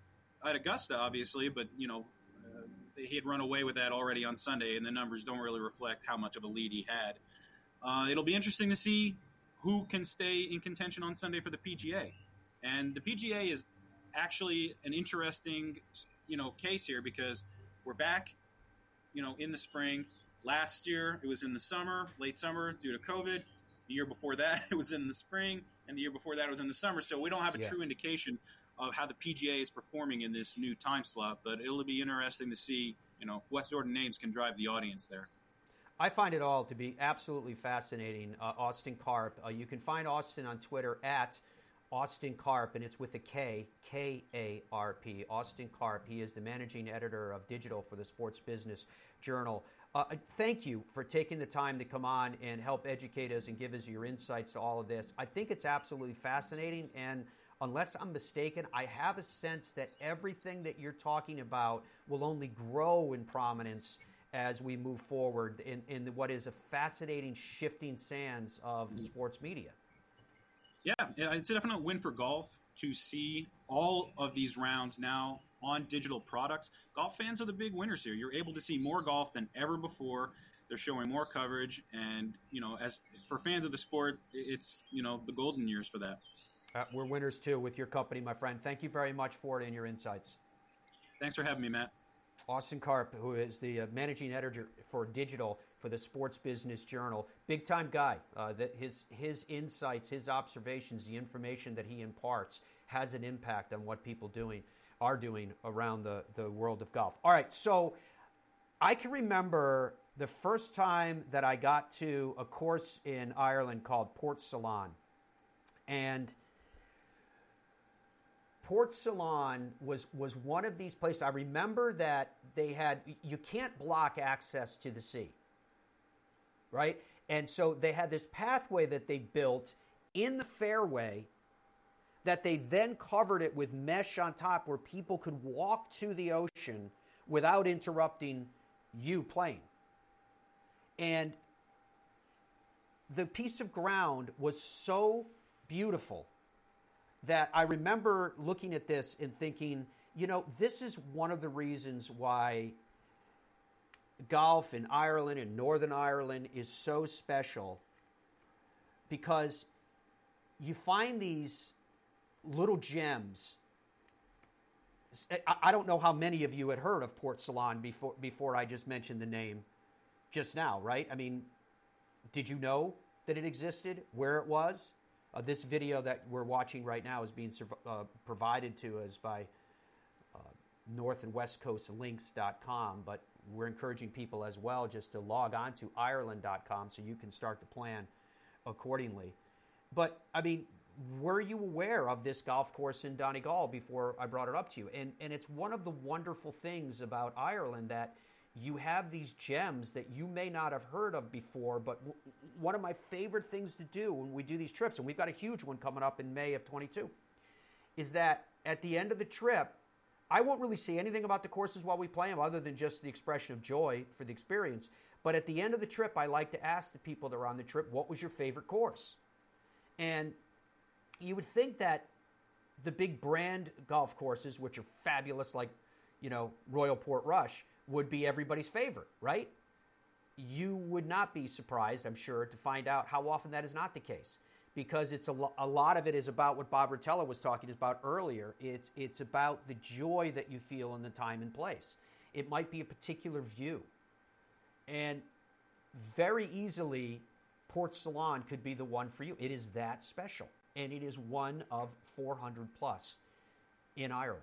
at Augusta, obviously, but you know. Uh, he had run away with that already on Sunday, and the numbers don't really reflect how much of a lead he had. Uh, it'll be interesting to see who can stay in contention on Sunday for the PGA. And the PGA is actually an interesting, you know, case here because we're back, you know, in the spring. Last year it was in the summer, late summer, due to COVID. The year before that [laughs] it was in the spring. and the year before that it was in the summer. So we don't have a Yeah. true indication of how the PGA is performing in this new time slot. But it'll be interesting to see, you know, what sort of names can drive the audience there. I find it all to be absolutely fascinating. Uh, Austin Karp. Uh, you can find Austin on Twitter at Austin Karp, and it's with a K, K A R P. Austin Karp. He is the managing editor of digital for the Sports Business Journal. Uh, thank you for taking the time to come on and help educate us and give us your insights to all of this. I think it's absolutely fascinating, and unless I'm mistaken, I have a sense that everything that you're talking about will only grow in prominence as we move forward in, in what is a fascinating shifting sands of sports media. Yeah, it's a definite win for golf to see all of these rounds now on digital products. Golf fans are the big winners here. You're able to see more golf than ever before. They're showing more coverage, and you know, as for fans of the sport, it's you know the golden years for that. Uh, we're winners too with your company, my friend. Thank you very much for it and your insights. Thanks for having me, Matt. Austin Karp, who is the uh, managing editor for digital for the Sports Business Journal, big time guy. Uh, that his his insights, his observations, the information that he imparts has an impact on what people doing are doing around the the world of golf. All right, so I can remember the first time that I got to a course in Ireland called Portsalon, and Portsalon was was one of these places. I remember that they had you can't block access to the sea, right? And so they had this pathway that they built in the fairway that they then covered it with mesh on top where people could walk to the ocean without interrupting you playing. And the piece of ground was so beautiful that I remember looking at this and thinking, you know, this is one of the reasons why golf in Ireland and Northern Ireland is so special because you find these little gems. I- don't know how many of you had heard of Portsalon before before I just mentioned the name just now, right? I mean, did you know that it existed, where it was? Uh, this video that we're watching right now is being uh, provided to us by uh, North and West Coast Links.com, but we're encouraging people as well just to log on to Ireland.com so you can start to plan accordingly. But I mean, were you aware of this golf course in Donegal before I brought it up to you? And and it's one of the wonderful things about Ireland that you have these gems that you may not have heard of before. But w- one of my favorite things to do when we do these trips, and we've got a huge one coming up in May of 22, is that at the end of the trip, I won't really say anything about the courses while we play them other than just the expression of joy for the experience. But at the end of the trip, I like to ask the people that are on the trip, what was your favorite course? And you would think that the big brand golf courses, which are fabulous, like, you know, Royal Portrush, would be everybody's favorite, right? You would not be surprised, I'm sure, to find out how often that is not the case. Because it's a, lo- a lot of it is about what Bob Rotella was talking about earlier. It's, it's about the joy that you feel in the time and place. It might be a particular view. And very easily, Portsalon could be the one for you. It is that special. And it is one of 400 plus in Ireland.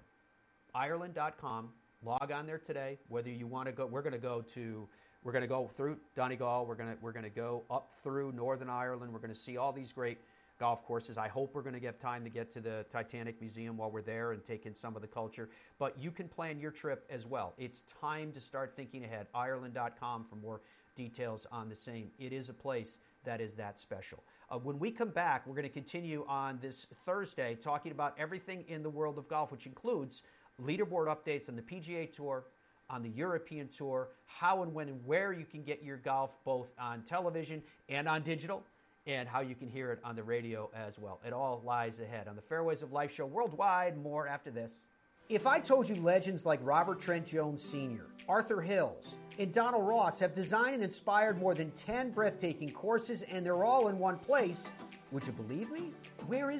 Ireland.com. Log on there today. Whether you want to go, we're going to go to, we're going to go through Donegal. We're going to we're going to go up through Northern Ireland. We're going to see all these great golf courses. I hope we're going to get time to get to the Titanic Museum while we're there and take in some of the culture. But you can plan your trip as well. It's time to start thinking ahead. Ireland.com for more details on the same. It is a place that is that special. Uh, when we come back, we're going to continue on this Thursday talking about everything in the world of golf, which includes leaderboard updates on the PGA Tour, on the European Tour, how and when and where you can get your golf both on television and on digital, and how you can hear it on the radio as well. It all lies ahead on the Fairways of Life show worldwide. More after this. If I told you legends like Robert Trent Jones Sr., Arthur Hills, and Donald Ross have designed and inspired more than 10 breathtaking courses and they're all in one place, would you believe me? Where is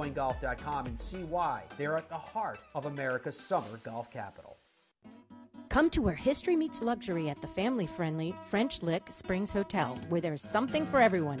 BoyneGolf.com and see why they're at the heart of America's summer golf capital. Come to where history meets luxury at the family friendly French Lick Springs Hotel, where there's something for everyone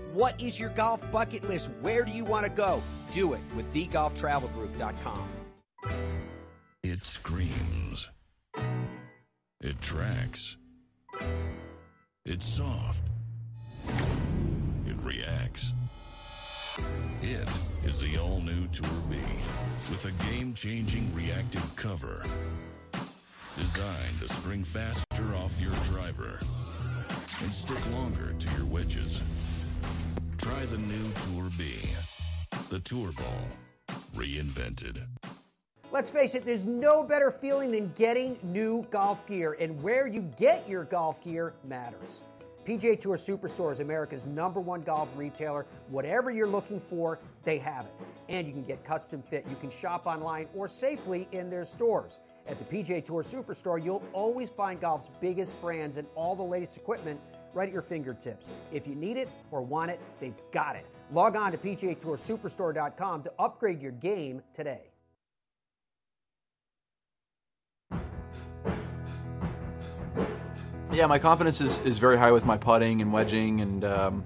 What is your golf bucket list? Where do you want to go? Do it with TheGolfTravelGroup.com. It screams. It tracks. It's soft. It reacts. It is the all new Tour B with a game changing reactive cover designed to spring faster off your driver and stick longer to your wedges. Try the new Tour B, the Tour Ball, reinvented. Let's face it, there's no better feeling than getting new golf gear, and where you get your golf gear matters. PGA Tour Superstore is America's number one golf retailer. Whatever you're looking for, they have it. And you can get custom fit. You can shop online or safely in their stores. At the PGA Tour Superstore, you'll always find golf's biggest brands and all the latest equipment right at your fingertips. If you need it or want it, they've got it. Log on to PGATourSuperstore.com to upgrade your game today. Yeah, my confidence is, is very high with my putting and wedging, and um,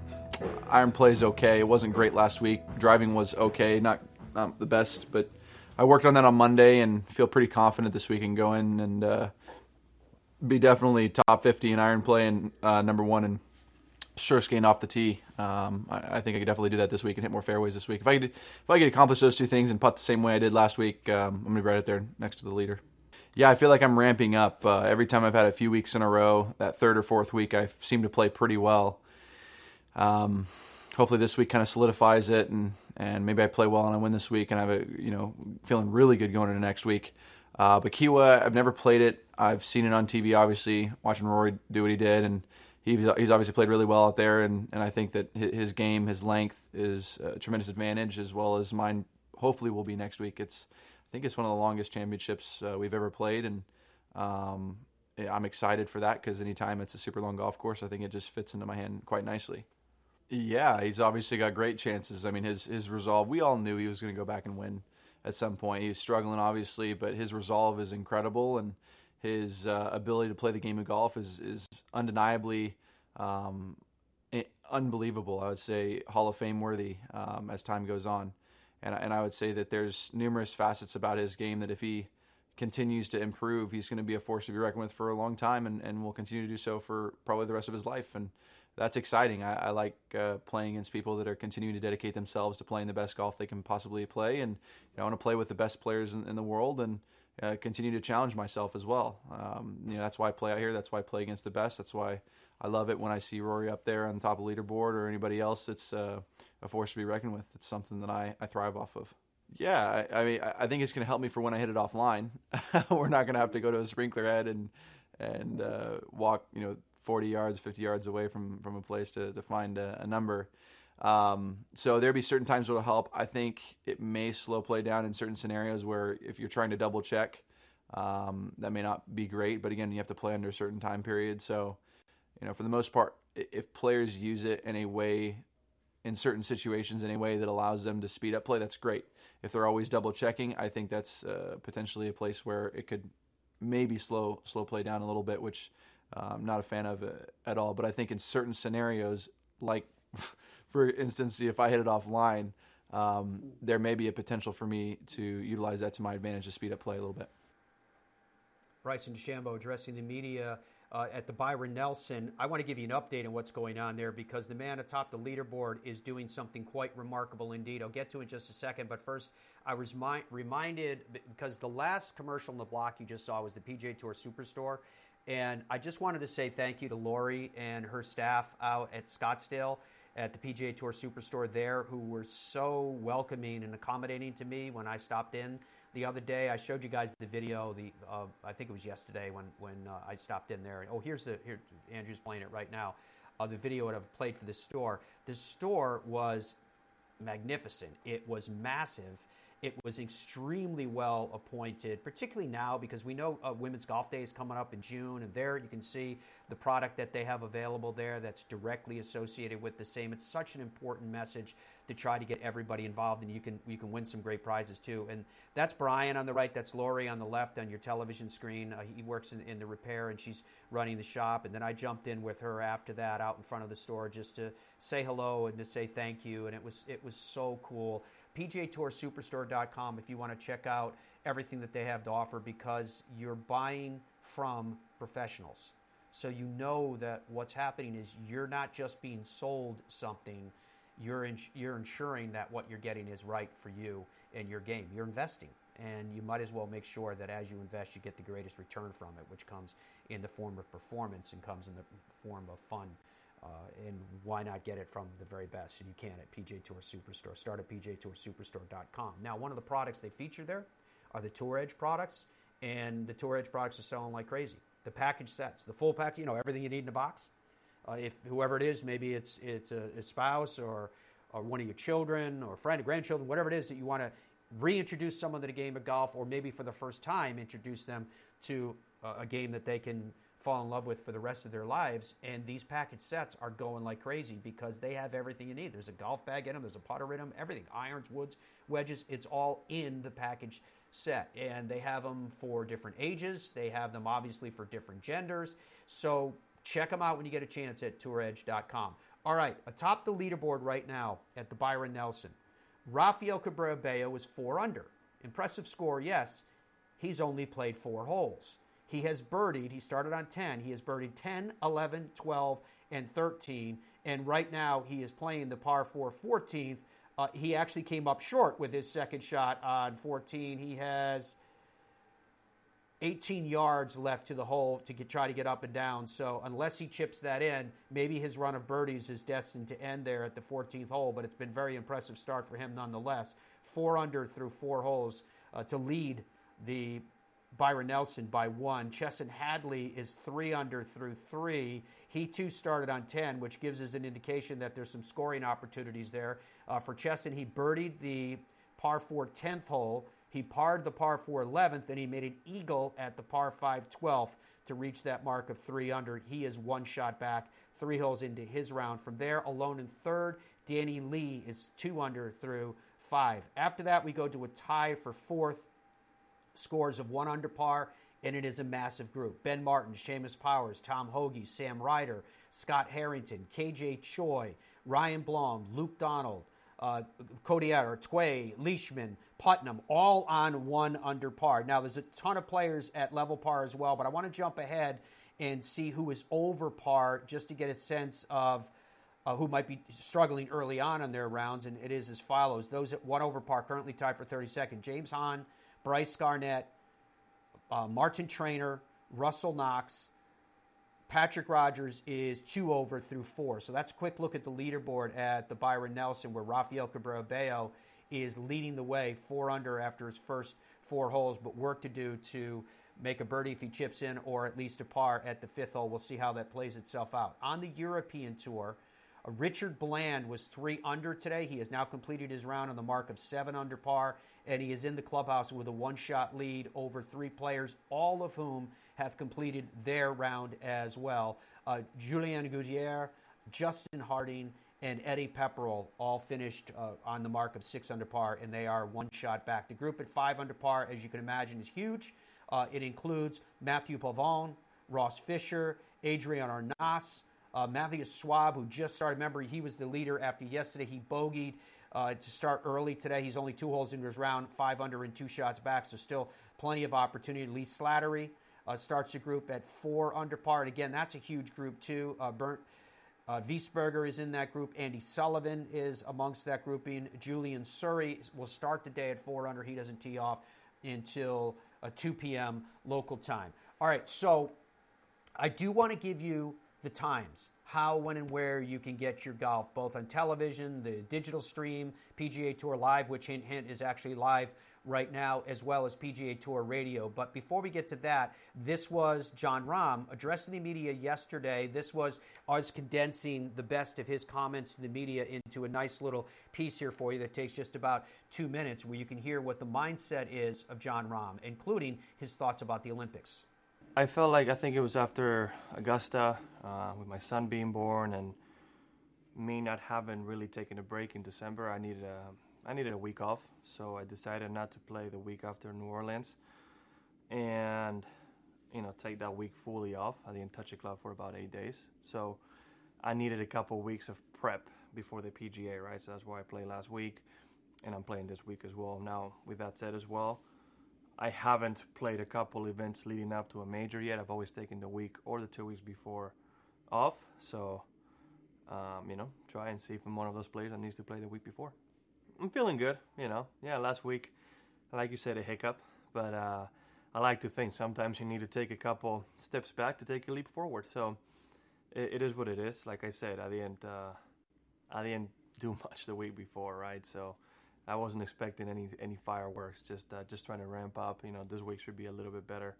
iron play is okay. It wasn't great last week. Driving was okay, not, not the best, but I worked on that on Monday and feel pretty confident this week and go in and uh, be definitely top 50 in iron play and uh, number one in sure skating off the tee. Um, I, I, think I could definitely do that this week and hit more fairways this week. If I could, if I could accomplish those two things and putt the same way I did last week, um, I'm gonna be right up there next to the leader. Yeah, I feel like I'm ramping up. Uh, every time I've had a few weeks in a row, that third or fourth week, I seem to play pretty well. Um, hopefully, this week kind of solidifies it, and and maybe I play well and I win this week, and I have a you know feeling really good going into next week. Uh, but Kiawah, I've never played it. I've seen it on TV, obviously, watching Rory do what he did, and he's he's obviously played really well out there. And, and I think that his game, his length, is a tremendous advantage, as well as mine. Hopefully, will be next week. It's I think it's one of the longest championships uh, we've ever played, and um, I'm excited for that because anytime it's a super long golf course, I think it just fits into my hand quite nicely. Yeah, he's obviously got great chances. I mean, his his resolve. We all knew he was going to go back and win at some point. He's struggling, obviously, but his resolve is incredible, and his uh, ability to play the game of golf is is undeniably um, unbelievable. I would say Hall of Fame worthy um, as time goes on and and I would say that there's numerous facets about his game that if he continues to improve, he's going to be a force to be reckoned with for a long time, and, and will continue to do so for probably the rest of his life. And that's exciting. I, I like uh, playing against people that are continuing to dedicate themselves to playing the best golf they can possibly play, and you know, I want to play with the best players in, in the world, and uh, continue to challenge myself as well. Um, you know, that's why I play out here. That's why I play against the best. That's why I love it when I see Rory up there on top of leaderboard or anybody else. It's uh, a force to be reckoned with. It's something that I, I thrive off of. Yeah, I, I mean, I think it's going to help me for when I hit it offline. [laughs] We're not going to have to go to a sprinkler head and and uh, walk, you know, 40 yards, 50 yards away from from a place to to find a, a number. Um, so there'll be certain times it'll help. I think it may slow play down in certain scenarios where if you're trying to double check, Um, that may not be great, but again, you have to play under a certain time period. So, you know, for the most part, if players use it in a way, in certain situations, in a way that allows them to speed up play, that's great. If they're always double checking, I think that's uh, potentially a place where it could maybe slow slow play down a little bit, which uh, I'm not a fan of uh, at all. But I think in certain scenarios, like [laughs] for instance, if I hit it offline, um, there may be a potential for me to utilize that to my advantage to speed up play a little bit. Bryson DeChambeau addressing the media uh, at the Byron Nelson. I want to give you an update on what's going on there because the man atop the leaderboard is doing something quite remarkable indeed. I'll get to it in just a second, but first, I was mi- reminded because the last commercial in the block you just saw was the PGA Tour Superstore. And I just wanted to say thank you to Lori and her staff out at Scottsdale at the PGA Tour Superstore there who were so welcoming and accommodating to me when I stopped in the other day. I showed you guys the video. The uh, I think it was yesterday when when uh, I stopped in there. Oh, here's the here Andrew's playing it right now. Uh, the video that I've played for the store. The store was magnificent. It was massive it was extremely well appointed, particularly now because we know uh, Women's Golf Day is coming up in June, and there you can see the product that they have available there that's directly associated with the same. It's such an important message to try to get everybody involved, and you can you can win some great prizes too. And that's Brian on the right, that's Lori on the left on your television screen. Uh, he works in, in the repair, and she's running the shop. And then I jumped in with her after that out in front of the store just to say hello and to say thank you, and it was it was so cool. PGATourSuperstore.com if you want to check out everything that they have to offer because you're buying from professionals. So you know that what's happening is you're not just being sold something, you're, ins- you're ensuring that what you're getting is right for you and your game. You're investing. And you might as well make sure that as you invest, you get the greatest return from it, which comes in the form of performance and comes in the form of fun. Uh, and why not get it from the very best? And you can at PGA Tour Superstore. Start at PGATourSuperstore.com. Now, one of the products they feature there are the Tour Edge products, and the Tour Edge products are selling like crazy. The package sets, the full package, you know, everything you need in a box. Uh, if whoever it is, maybe it's it's a, a spouse or or one of your children or friend, or grandchildren, whatever it is that you want to reintroduce someone to the game of golf, or maybe for the first time introduce them to a game that they can fall in love with for the rest of their lives. And these package sets are going like crazy because they have everything you need. There's a golf bag in them, there's a putter in them, everything irons, woods, wedges. It's all in the package set. And they have them for different ages, they have them obviously for different genders. So check them out when you get a chance at touredge.com. All right, atop the leaderboard right now at the Byron Nelson, Rafael Cabrera Bello is four under. Impressive score, yes. He's only played four holes. He has birdied, he started on 10. He has birdied 10, 11, 12, and 13. And right now he is playing the par 4 14th. Uh, he actually came up short with his second shot on 14. He has 18 yards left to the hole to get, try to get up and down. So unless he chips that in, maybe his run of birdies is destined to end there at the 14th hole. But it's been very impressive start for him nonetheless. Four under through four holes uh, to lead the Byron Nelson by one. Chesson Hadley is three under through three. He too started on 10, which gives us an indication that there's some scoring opportunities there. Uh, for Chesson, he birdied the par 4 10th hole. He parred the par 4 11th, and he made an eagle at the par 5 12th to reach that mark of three under. He is one shot back, three holes into his round. From there, alone in third, Danny Lee is two under through five. After that, we go to a tie for fourth scores of one under par, and it is a massive group. Ben Martin, Seamus Powers, Tom Hoge, Sam Ryder, Scott Harrington, KJ Choi, Ryan Blaum, Luke Donald, uh, Codier, Tway, Leishman, Putnam, all on one under par. Now, there's a ton of players at level par as well, but I want to jump ahead and see who is over par just to get a sense of uh, who might be struggling early on in their rounds, and it is as follows. Those at one over par currently tied for 32nd. James Hahn, Bryce Garnett, uh, Martin Trainer, Russell Knox, Patrick Rodgers is two over through four. So that's a quick look at the leaderboard at the Byron Nelson, where Rafael Cabrera Bello is leading the way, four under after his first four holes, but work to do to make a birdie if he chips in, or at least a par at the fifth hole. We'll see how that plays itself out. On the European Tour, Richard Bland was three under today. He has now completed his round on the mark of seven under par, and he is in the clubhouse with a one shot lead over three players, all of whom have completed their round as well. Uh, Gaudier, Justin Harding, and Eddie Pepperell all finished uh, on the mark of six under par, and they are one shot back. The group at five under par, as you can imagine, is huge. Uh, it includes Matthew Pavon, Ross Fisher, Adrian Arnaus, uh, Matthias Schwab, who just started. Remember, he was the leader after yesterday. He bogeyed uh, to start early today. He's only two holes into his round, five under and two shots back, so still plenty of opportunity. Lee Slattery uh, starts the group at four under par. And again, that's a huge group, too. Uh, Bernd uh, Wiesberger is in that group. Andy Sullivan is amongst that grouping. Julian Suri will start the day at four under. He doesn't tee off until uh, 2 p.m. local time. All right, so I do want to give you the times how, when, and where you can get your golf, both on television, the digital stream, PGA Tour Live, which hint, hint is actually live right now, as well as PGA Tour Radio. But before we get to that, this was Jon Rahm addressing the media yesterday. This was us condensing the best of his comments to the media into a nice little piece here for you that takes just about two minutes, where you can hear what the mindset is of Jon Rahm, including his thoughts about the Olympics. I felt like I think it was after Augusta, uh, with my son being born and me not having really taken a break in December. I needed a I needed a week off, so I decided not to play the week after New Orleans, and you know take that week fully off. I didn't touch a club for about eight days, so I needed a couple weeks of prep before the PGA, right? So that's why I played last week, and I'm playing this week as well. Now, with that said, as well. I haven't played a couple events leading up to a major yet. I've always taken the week or the two weeks before off. So, um, you know, try and see if I'm one of those players that needs to play the week before. I'm feeling good, you know. Yeah, last week, like you said, a hiccup, but uh, I like to think sometimes you need to take a couple steps back to take a leap forward. So, it, it is what it is. Like I said, I didn't, uh, I didn't do [laughs] much the week before, right? So I wasn't expecting any any fireworks. Just uh, just trying to ramp up. You know, this week should be a little bit better.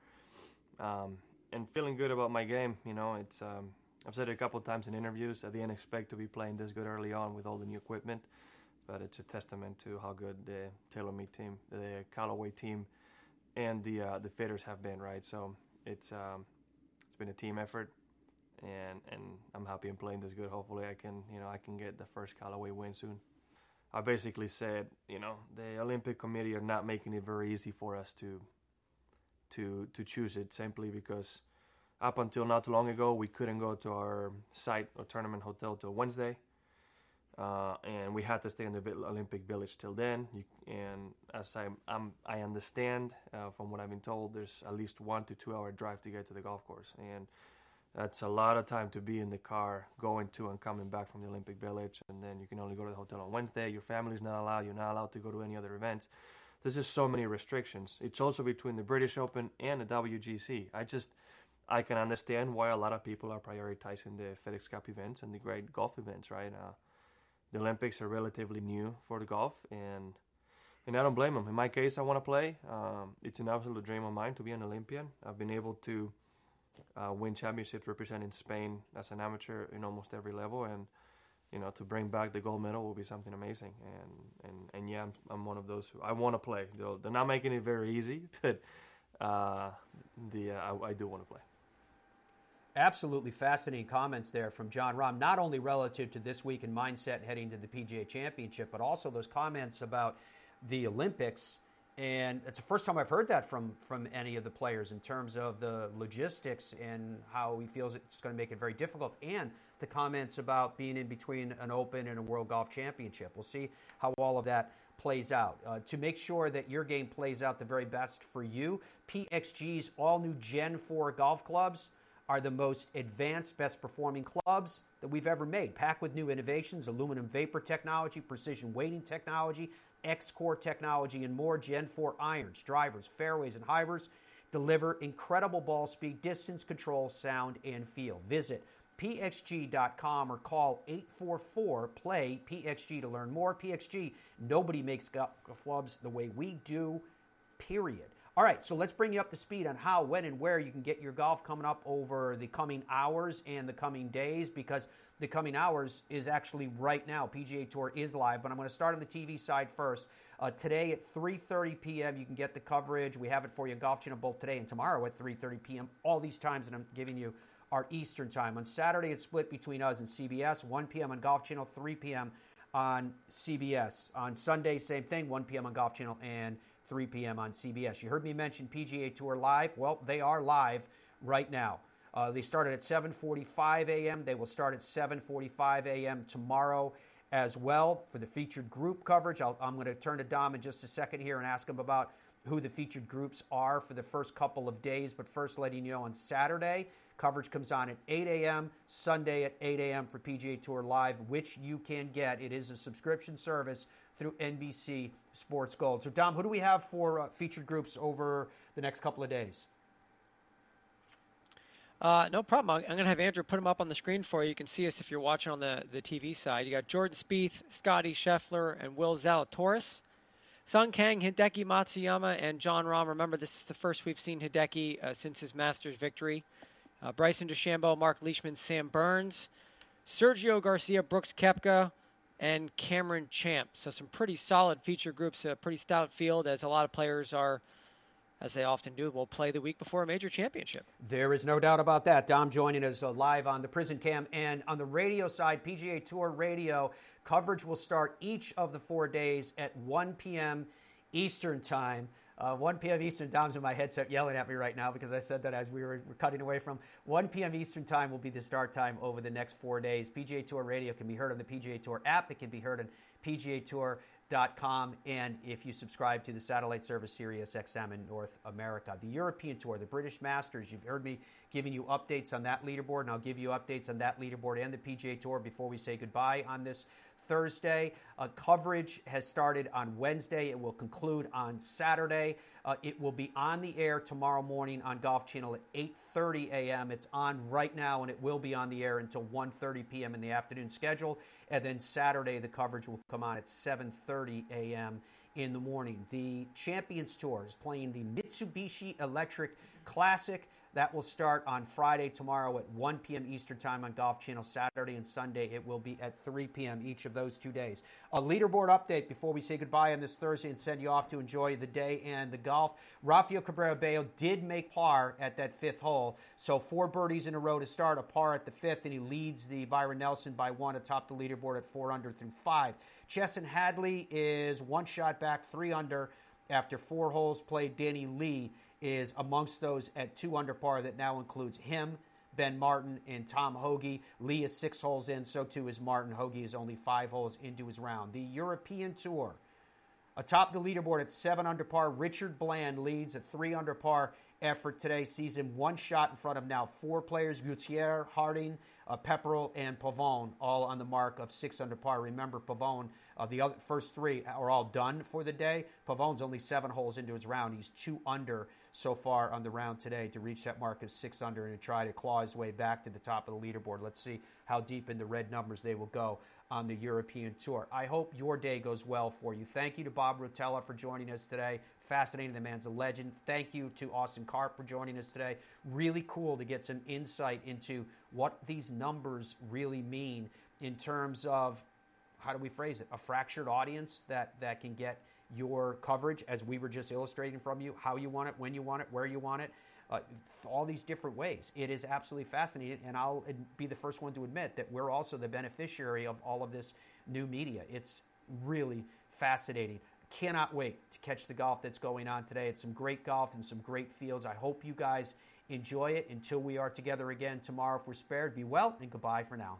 Um, and feeling good about my game. You know, it's um, I've said it a couple times in interviews. I didn't expect to be playing this good early on with all the new equipment, but it's a testament to how good the TaylorMade team, the Callaway team, and the uh, the fitters have been. Right, so it's um, it's been a team effort. And, and I'm happy in playing this good. Hopefully, I can you know I can get the first Callaway win soon. I basically said, you know, the Olympic Committee are not making it very easy for us to to to choose it simply because up until not too long ago we couldn't go to our site or tournament hotel till Wednesday, uh, and we had to stay in the Olympic Village till then. You, and as I I'm, i understand uh, from what I've been told, there's at least one to two hour drive to get to the golf course, and that's a lot of time to be in the car going to and coming back from the Olympic Village, and then you can only go to the hotel on Wednesday. Your family's not allowed. You're not allowed to go to any other events. There's just so many restrictions. It's also between the British Open and the WGC. I just I can understand why a lot of people are prioritizing the FedEx Cup events and the great golf events, right? Uh, the Olympics are relatively new for the golf, and and I don't blame them. In my case, I want to play. Um, it's an absolute dream of mine to be an Olympian. I've been able to uh, win championships representing Spain as an amateur in almost every level, and you know to bring back the gold medal will be something amazing. And and and yeah, I'm, I'm one of those who I want to play. They're, they're not making it very easy, [laughs] but uh, the uh, I, I do want to play. Absolutely fascinating comments there from Jon Rahm, not only relative to this week and mindset heading to the PGA Championship, but also those comments about the Olympics and it's the first time I've heard that from from any of the players in terms of the logistics and how he feels it's going to make it very difficult, and the comments about being in between an Open and a World Golf Championship. We'll see how all of that plays out. Uh, to make sure that your game plays out the very best for you, PXG's all new Gen 4 golf clubs are the most advanced, best performing clubs that we've ever made. Packed with new innovations, aluminum vapor technology, precision weighting technology, X Core technology, and more Gen 4 irons, drivers, fairways, and hybrids deliver incredible ball speed, distance control, sound, and feel. Visit pxg.com or call 844 play PXG to learn more. PXG, nobody makes golf clubs the way we do, period. All right, so let's bring you up to speed on how, when, and where you can get your golf coming up over the coming hours and the coming days because the coming hours is actually right now. PGA Tour is live, but I'm going to start on the TV side first. Uh, today at 3:30 p.m. you can get the coverage. We have it for you Golf Channel both today and tomorrow at 3:30 p.m. All these times that I'm giving you are Eastern time. On Saturday it's split between us and CBS. 1 p.m. on Golf Channel, 3 p.m. on CBS. On Sunday, same thing. 1 p.m. on Golf Channel and 3 p.m. on CBS. You heard me mention PGA Tour Live. Well, they are live right now. Uh, they started at 7:45 a.m. They will start at 7:45 a.m. tomorrow as well for the featured group coverage. i am going to turn to Dom in just a second here and ask him about who the featured groups are for the first couple of days. But first, letting you know on Saturday, coverage comes on at 8 a.m., Sunday at 8 a.m. for PGA Tour Live, which you can get. It is a subscription service through NBC Sports Gold. So, Dom, who do we have for uh, featured groups over the next couple of days? Uh, no problem. I'm going to have Andrew put them up on the screen for you. You can see us if you're watching on the, the TV side. You got Jordan Spieth, Scotty Scheffler, and Will Zalatoris. Sung Kang, Hideki Matsuyama, and Jon Rahm. Remember, this is the first we've seen Hideki uh, since his Masters victory. Uh, Bryson DeChambeau, Mark Leishman, Sam Burns, Sergio Garcia, Brooks Koepka, and Cameron Champ. So some pretty solid feature groups, a pretty stout field as a lot of players are – as they often do, will play the week before a major championship. There is no doubt about that. Dom joining us uh, live on the prison cam. And on the radio side, PGA Tour Radio coverage will start each of the four days at 1 p.m. Eastern Time. Uh, 1 p.m. Eastern, Dom's in my headset yelling at me right now because I said that as we were, were cutting away from 1 p.m. Eastern Time will be the start time over the next four days. PGA Tour Radio can be heard on the PGA Tour app. It can be heard on PGA Tour Com, and if you subscribe to the satellite service Sirius XM in North America. The European Tour, the British Masters, you've heard me giving you updates on that leaderboard, and I'll give you updates on that leaderboard and the PGA Tour before we say goodbye on this Thursday. Uh, coverage has started on Wednesday. It will conclude on Saturday. Uh, it will be on the air tomorrow morning on Golf Channel at 8:30 a.m. It's on right now, and it will be on the air until 1:30 p.m. in the afternoon schedule. And then Saturday, the coverage will come on at 7:30 a.m. in the morning. The Champions Tour is playing the Mitsubishi Electric Classic. That will start on Friday tomorrow at 1 p.m. Eastern Time on Golf Channel. Saturday and Sunday it will be at 3 p.m. each of those two days. A leaderboard update before we say goodbye on this Thursday and send you off to enjoy the day and the golf. Rafael Cabrera Bello did make par at that fifth hole, so four birdies in a row to start, a par at the fifth, and he leads the Byron Nelson by one atop the leaderboard at four under through five. Chesson Hadley is one shot back, three under after four holes played. Danny Lee is amongst those at two under par that now includes him, Ben Martin, and Tom Hoge. Lee is six holes in, so too is Martin. Hoge is only five holes into his round. The European Tour. Atop the leaderboard at seven under par, Richard Bland leads a three under par effort today. Sees him one shot in front of now four players Gutierrez, Harding, uh, Pepperell, and Pavon, all on the mark of six under par. Remember, Pavon, uh, the other, first three are all done for the day. Pavon's only seven holes into his round. He's two under so far on the round today to reach that mark of six under and try to claw his way back to the top of the leaderboard. Let's see how deep in the red numbers they will go on the European Tour. I hope your day goes well for you. Thank you to Bob Rotella for joining us today. Fascinating. The man's a legend. Thank you to Austin Karp for joining us today. Really cool to get some insight into what these numbers really mean in terms of how do we phrase it? A fractured audience that, that can get your coverage as we were just illustrating from you, how you want it, when you want it, where you want it. Uh, all these different ways. It is absolutely fascinating, and I'll be the first one to admit that we're also the beneficiary of all of this new media. It's really fascinating. Cannot wait to catch the golf that's going on today. It's some great golf and some great fields. I hope you guys enjoy it until we are together again tomorrow if we're spared. Be well, and goodbye for now.